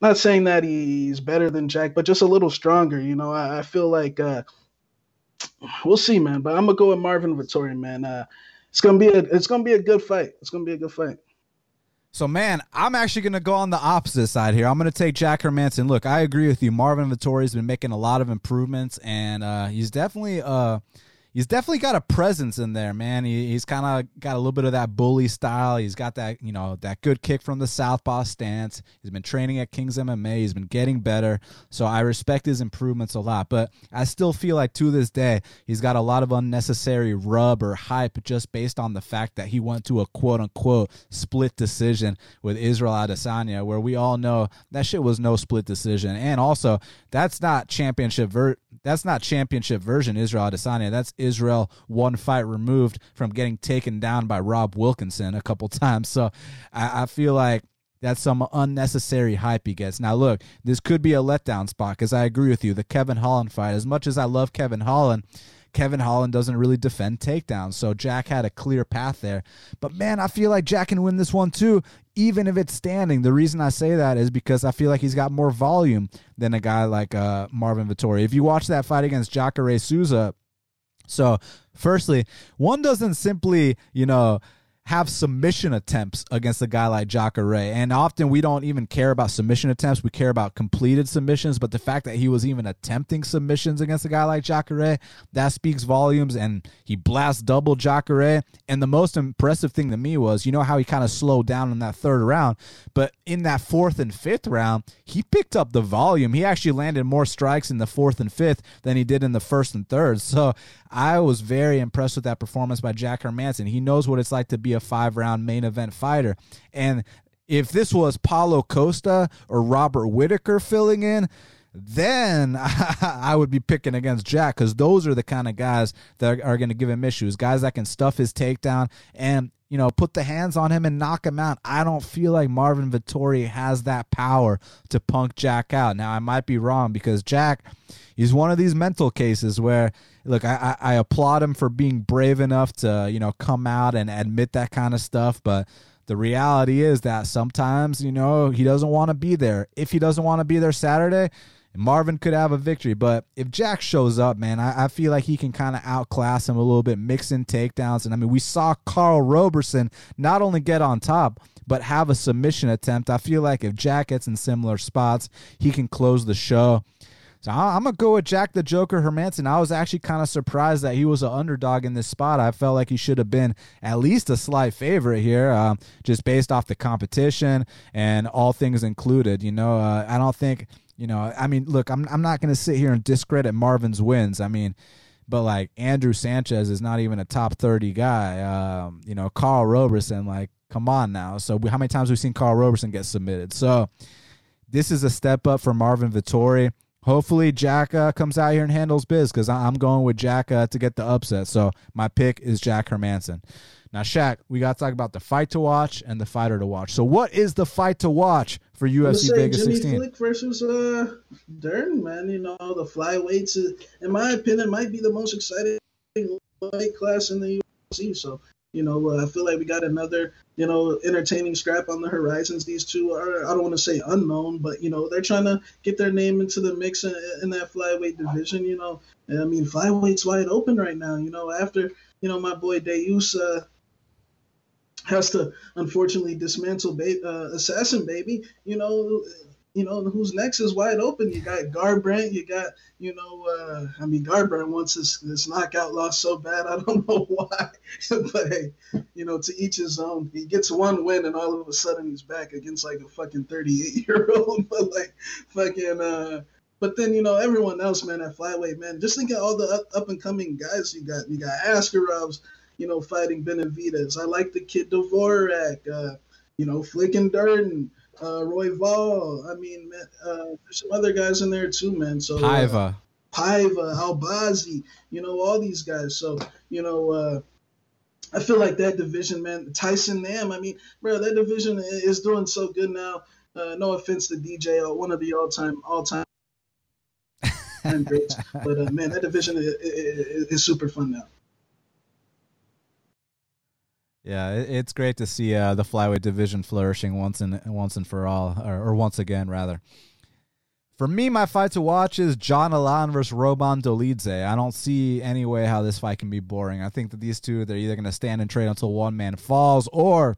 not saying that he's better than Jack, but just a little stronger. You know, I, I feel like uh, we'll see, man. But I'm gonna go with Marvin Vettori, man. Uh, it's gonna be a it's gonna be a good fight. It's gonna be a good fight. So, man, I'm actually going to go on the opposite side here. I'm going to take Jack Hermansson. Look, I agree with you. Marvin Vettori has been making a lot of improvements, and uh, he's definitely uh, he's definitely got a presence in there, man. He, he's kind of got a little bit of that bully style. He's got that, you know, that good kick from the southpaw stance. He's been training at Kings MMA. He's been getting better. So I respect his improvements a lot. But I still feel like to this day, he's got a lot of unnecessary rub or hype just based on the fact that he went to a quote unquote split decision with Israel Adesanya, where we all know that shit was no split decision. And also, that's not championship ver- that's not championship version Israel Adesanya. That's Israel one fight removed from getting taken down by Rob Wilkinson a couple times. So I, I feel like that's some unnecessary hype he gets. Now, look, this could be a letdown spot because I agree with you. The Kevin Holland fight, as much as I love Kevin Holland, Kevin Holland doesn't really defend takedowns. So Jack had a clear path there. But man, I feel like Jack can win this one too, even if it's standing. The reason I say that is because I feel like he's got more volume than a guy like uh, Marvin Vettori. If you watch that fight against Jacare Souza, so firstly, one doesn't simply, you know, have submission attempts against a guy like Jacare. And often we don't even care about submission attempts. We care about completed submissions. But the fact that he was even attempting submissions against a guy like Jacare, that speaks volumes. And he blast double Jacare. And the most impressive thing to me was, you know how he kind of slowed down in that third round. But in that fourth and fifth round, he picked up the volume. He actually landed more strikes in the fourth and fifth than he did in the first and third. So I was very impressed with that performance by Jack Hermansson. He knows what it's like to be a five round main event fighter. And if this was Paulo Costa or Robert Whitaker filling in, then I would be picking against Jack because those are the kind of guys that are, going to give him issues. Guys that can stuff his takedown and you know put the hands on him and knock him out. I don't feel like Marvin Vettori has that power to punk Jack out. Now I might be wrong because Jack, he's one of these mental cases where look, I, I, I applaud him for being brave enough to, you know, come out and admit that kind of stuff. But the reality is that sometimes, you know, he doesn't want to be there. If he doesn't want to be there Saturday, Marvin could have a victory. But if Jack shows up, man, I, I feel like he can kind of outclass him a little bit, mixing takedowns. And I mean, we saw Karl Roberson not only get on top, but have a submission attempt. I feel like if Jack gets in similar spots, he can close the show. So I'm gonna go with Jack the Joker Hermansson. I was actually kind of surprised that he was an underdog in this spot. I felt like he should have been at least a slight favorite here, um, just based off the competition and all things included. You know, uh, I don't think you know. I mean, look, I'm I'm not gonna sit here and discredit Marvin's wins. I mean. But like Andrew Sanchez is not even a top thirty guy. Um, you know, Karl Roberson, like, come on now. So how many times have we've seen Karl Roberson get submitted? So this is a step up for Marvin Vettori. Hopefully, Jack uh, comes out here and handles biz because I'm going with Jack uh, to get the upset. So my pick is Jack Hermansson. Now, Shaq, we got to talk about the fight to watch and the fighter to watch. So, what is the fight to watch for UFC Vegas Jimmy 16? Flick versus uh, Dern, man. You know, the flyweights, in my opinion, might be the most exciting weight class in the UFC. So, you know, uh, I feel like we got another, you know, entertaining scrap on the horizons. These two are, I don't want to say unknown, but, you know, they're trying to get their name into the mix in, in that flyweight division, you know. And, I mean, flyweight's wide open right now, you know, after, you know, my boy Deus uh, has to unfortunately dismantle ba- uh, Assassin Baby, you know, you know, who's next is wide open. You got Garbrandt, you got, you know, uh, I mean, Garbrandt wants his, this knockout loss so bad. I don't know why, but hey, you know, to each his own. He gets one win and all of a sudden he's back against like a fucking 38 year old, but like fucking, uh, but then you know everyone else, man, at flyweight, man. Just think of all the up, and coming guys you got. You got Askarovs, you know, fighting Benavides. I like the kid Dvorak, uh, you know, Flick and Durden uh, Royval. I mean, man, uh, there's some other guys in there too, man. So Paiva, uh, Paiva, Albazi, you know, all these guys. So you know, uh, I feel like that division, man. Tyson Nam. I mean, bro, that division is doing so good now. Uh, no offense to DJ, uh, one of the all-time, all-time greats, but uh, man, that division is, is, is super fun now. Yeah, it's great to see uh, the flyweight division flourishing once and once and for all, or, or, once again rather. For me, my fight to watch is John Allan versus Roman Dolidze. I don't see any way how this fight can be boring. I think that these two they're either going to stand and trade until one man falls, or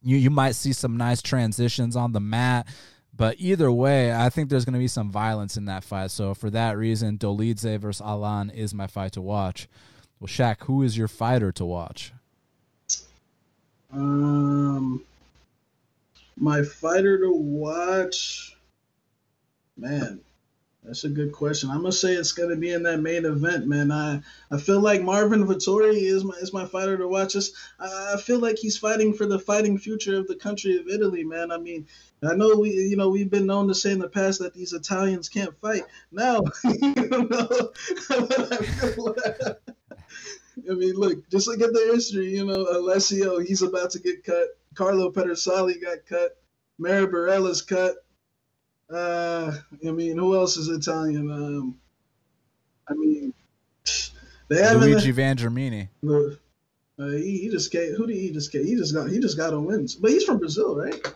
you you might see some nice transitions on the mat. But either way, I think there's going to be some violence in that fight. So for that reason, Dolidze versus Allan is my fight to watch. Well, Shaq, who is your fighter to watch? Um, my fighter to watch, man, that's a good question. I'm gonna say it's gonna be in that main event, man. I I feel like Marvin Vettori is my is my fighter to watch. Just I feel like he's fighting for the fighting future of the country of Italy, man. I mean, I know we you know we've been known to say in the past that these Italians can't fight. Now, you know, I mean, look, just look at the history. You know, Alessio, he's about to get cut. Carlo Pedersoli got cut. Mara Borella's cut. Uh, I mean, who else is Italian? Um, I mean, they have Luigi Vendramini. Uh, he, he just came. Who did he just get? He just got. He just got on wins. But he's from Brazil, right?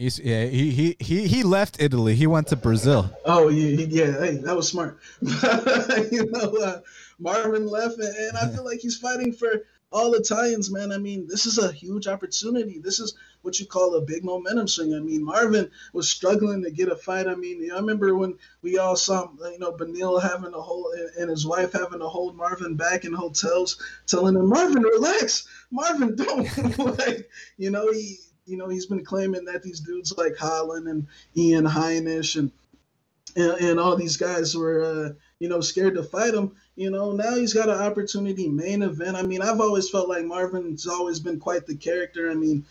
He's, yeah, he, he he he left Italy. He went to Brazil. Oh yeah, yeah. Hey, that was smart. you know, uh, Marvin left, and, and I feel like he's fighting for all Italians, man. I mean, this is a huge opportunity. This is what you call a big momentum swing. I mean, Marvin was struggling to get a fight. I mean, I remember when we all saw, you know, Benil having to hold and his wife having to hold Marvin back in hotels, telling him, Marvin, relax, Marvin, don't, like, you know, he you know, he's been claiming that these dudes like Holland and Ian Heinisch and and, and all these guys were, uh, you know, scared to fight him. You know, now he's got an opportunity, main event. I mean, I've always felt like Marvin's always been quite the character. I mean,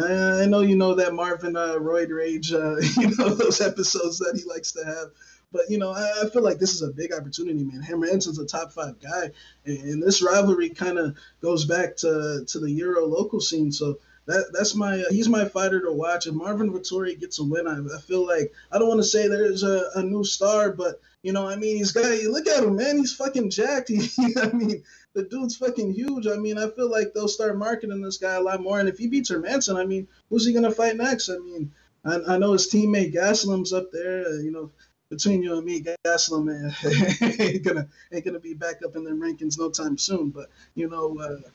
I, I know you know that Marvin uh, Roid Rage, uh, you know, those episodes that he likes to have. But you know, I, I, feel like this is a big opportunity, man. Hammer Hermansson's a top five guy, and, and this rivalry kind of goes back to to the Euro local scene. So that that's my uh, he's my fighter to watch. If Marvin Vettori gets a win, I, I feel like I don't want to say there's a, a, new star, but you know, I mean, he's got look at him, man. He's fucking jacked. He, I mean, the dude's fucking huge. I mean, I feel like they'll start marketing this guy a lot more. And if he beats Hermansson, I mean, who's he gonna fight next? I mean, I, I know his teammate Gastelum's up there. Uh, you know, between you and me, Gaslam man, ain't gonna ain't gonna be back up in their rankings no time soon. But you know. Uh,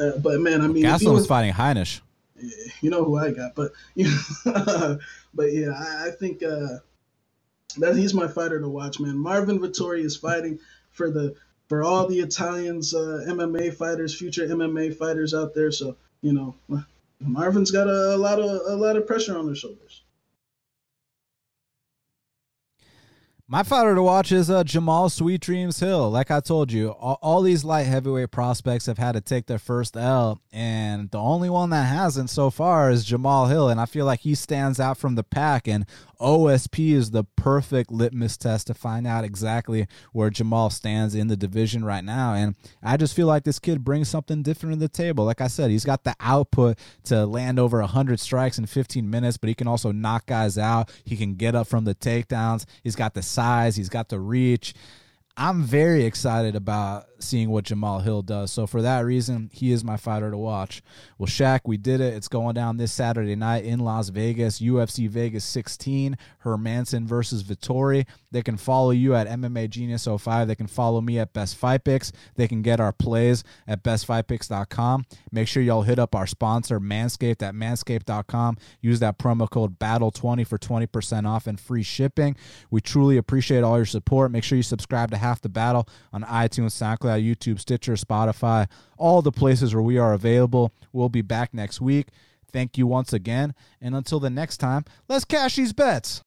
uh, but man, I mean, Gastelum was fighting Heinisch. You know who I got, but you know, but yeah, I, I think uh, that he's my fighter to watch, man. Marvin Vettori is fighting for the for all the Italians, uh, MMA fighters, future MMA fighters out there. So you know, Marvin's got a, a lot of a lot of pressure on their shoulders. My fighter to watch is uh, Jamahal Sweet Dreams Hill. Like I told you, all, all, these light heavyweight prospects have had to take their first L, and the only one that hasn't so far is Jamahal Hill. And I feel like he stands out from the pack. And OSP is the perfect litmus test to find out exactly where Jamahal stands in the division right now. And I just feel like this kid brings something different to the table. Like I said, he's got the output to land over 100 strikes in 15 minutes, but he can also knock guys out. He can get up from the takedowns. He's got the size, he's got the reach. I'm very excited about seeing what Jamahal Hill does. So for that reason, he is my fighter to watch. Well, Shaq, we did it. It's going down this Saturday night in Las Vegas, UFC Vegas 16, Hermansson versus Vettori. They can follow you at MMA Genius 05. They can follow me at Best Fight Picks. They can get our plays at bestfightpicks.com. Make sure y'all hit up our sponsor, Manscaped, at manscaped.com. Use that promo code BATTLE20 for 20% off and free shipping. We truly appreciate all your support. Make sure you subscribe to Half the Battle on iTunes, SoundCloud, YouTube, Stitcher, Spotify, all the places where we are available. We'll be back next week. Thank you once again. And until the next time, let's cash these bets.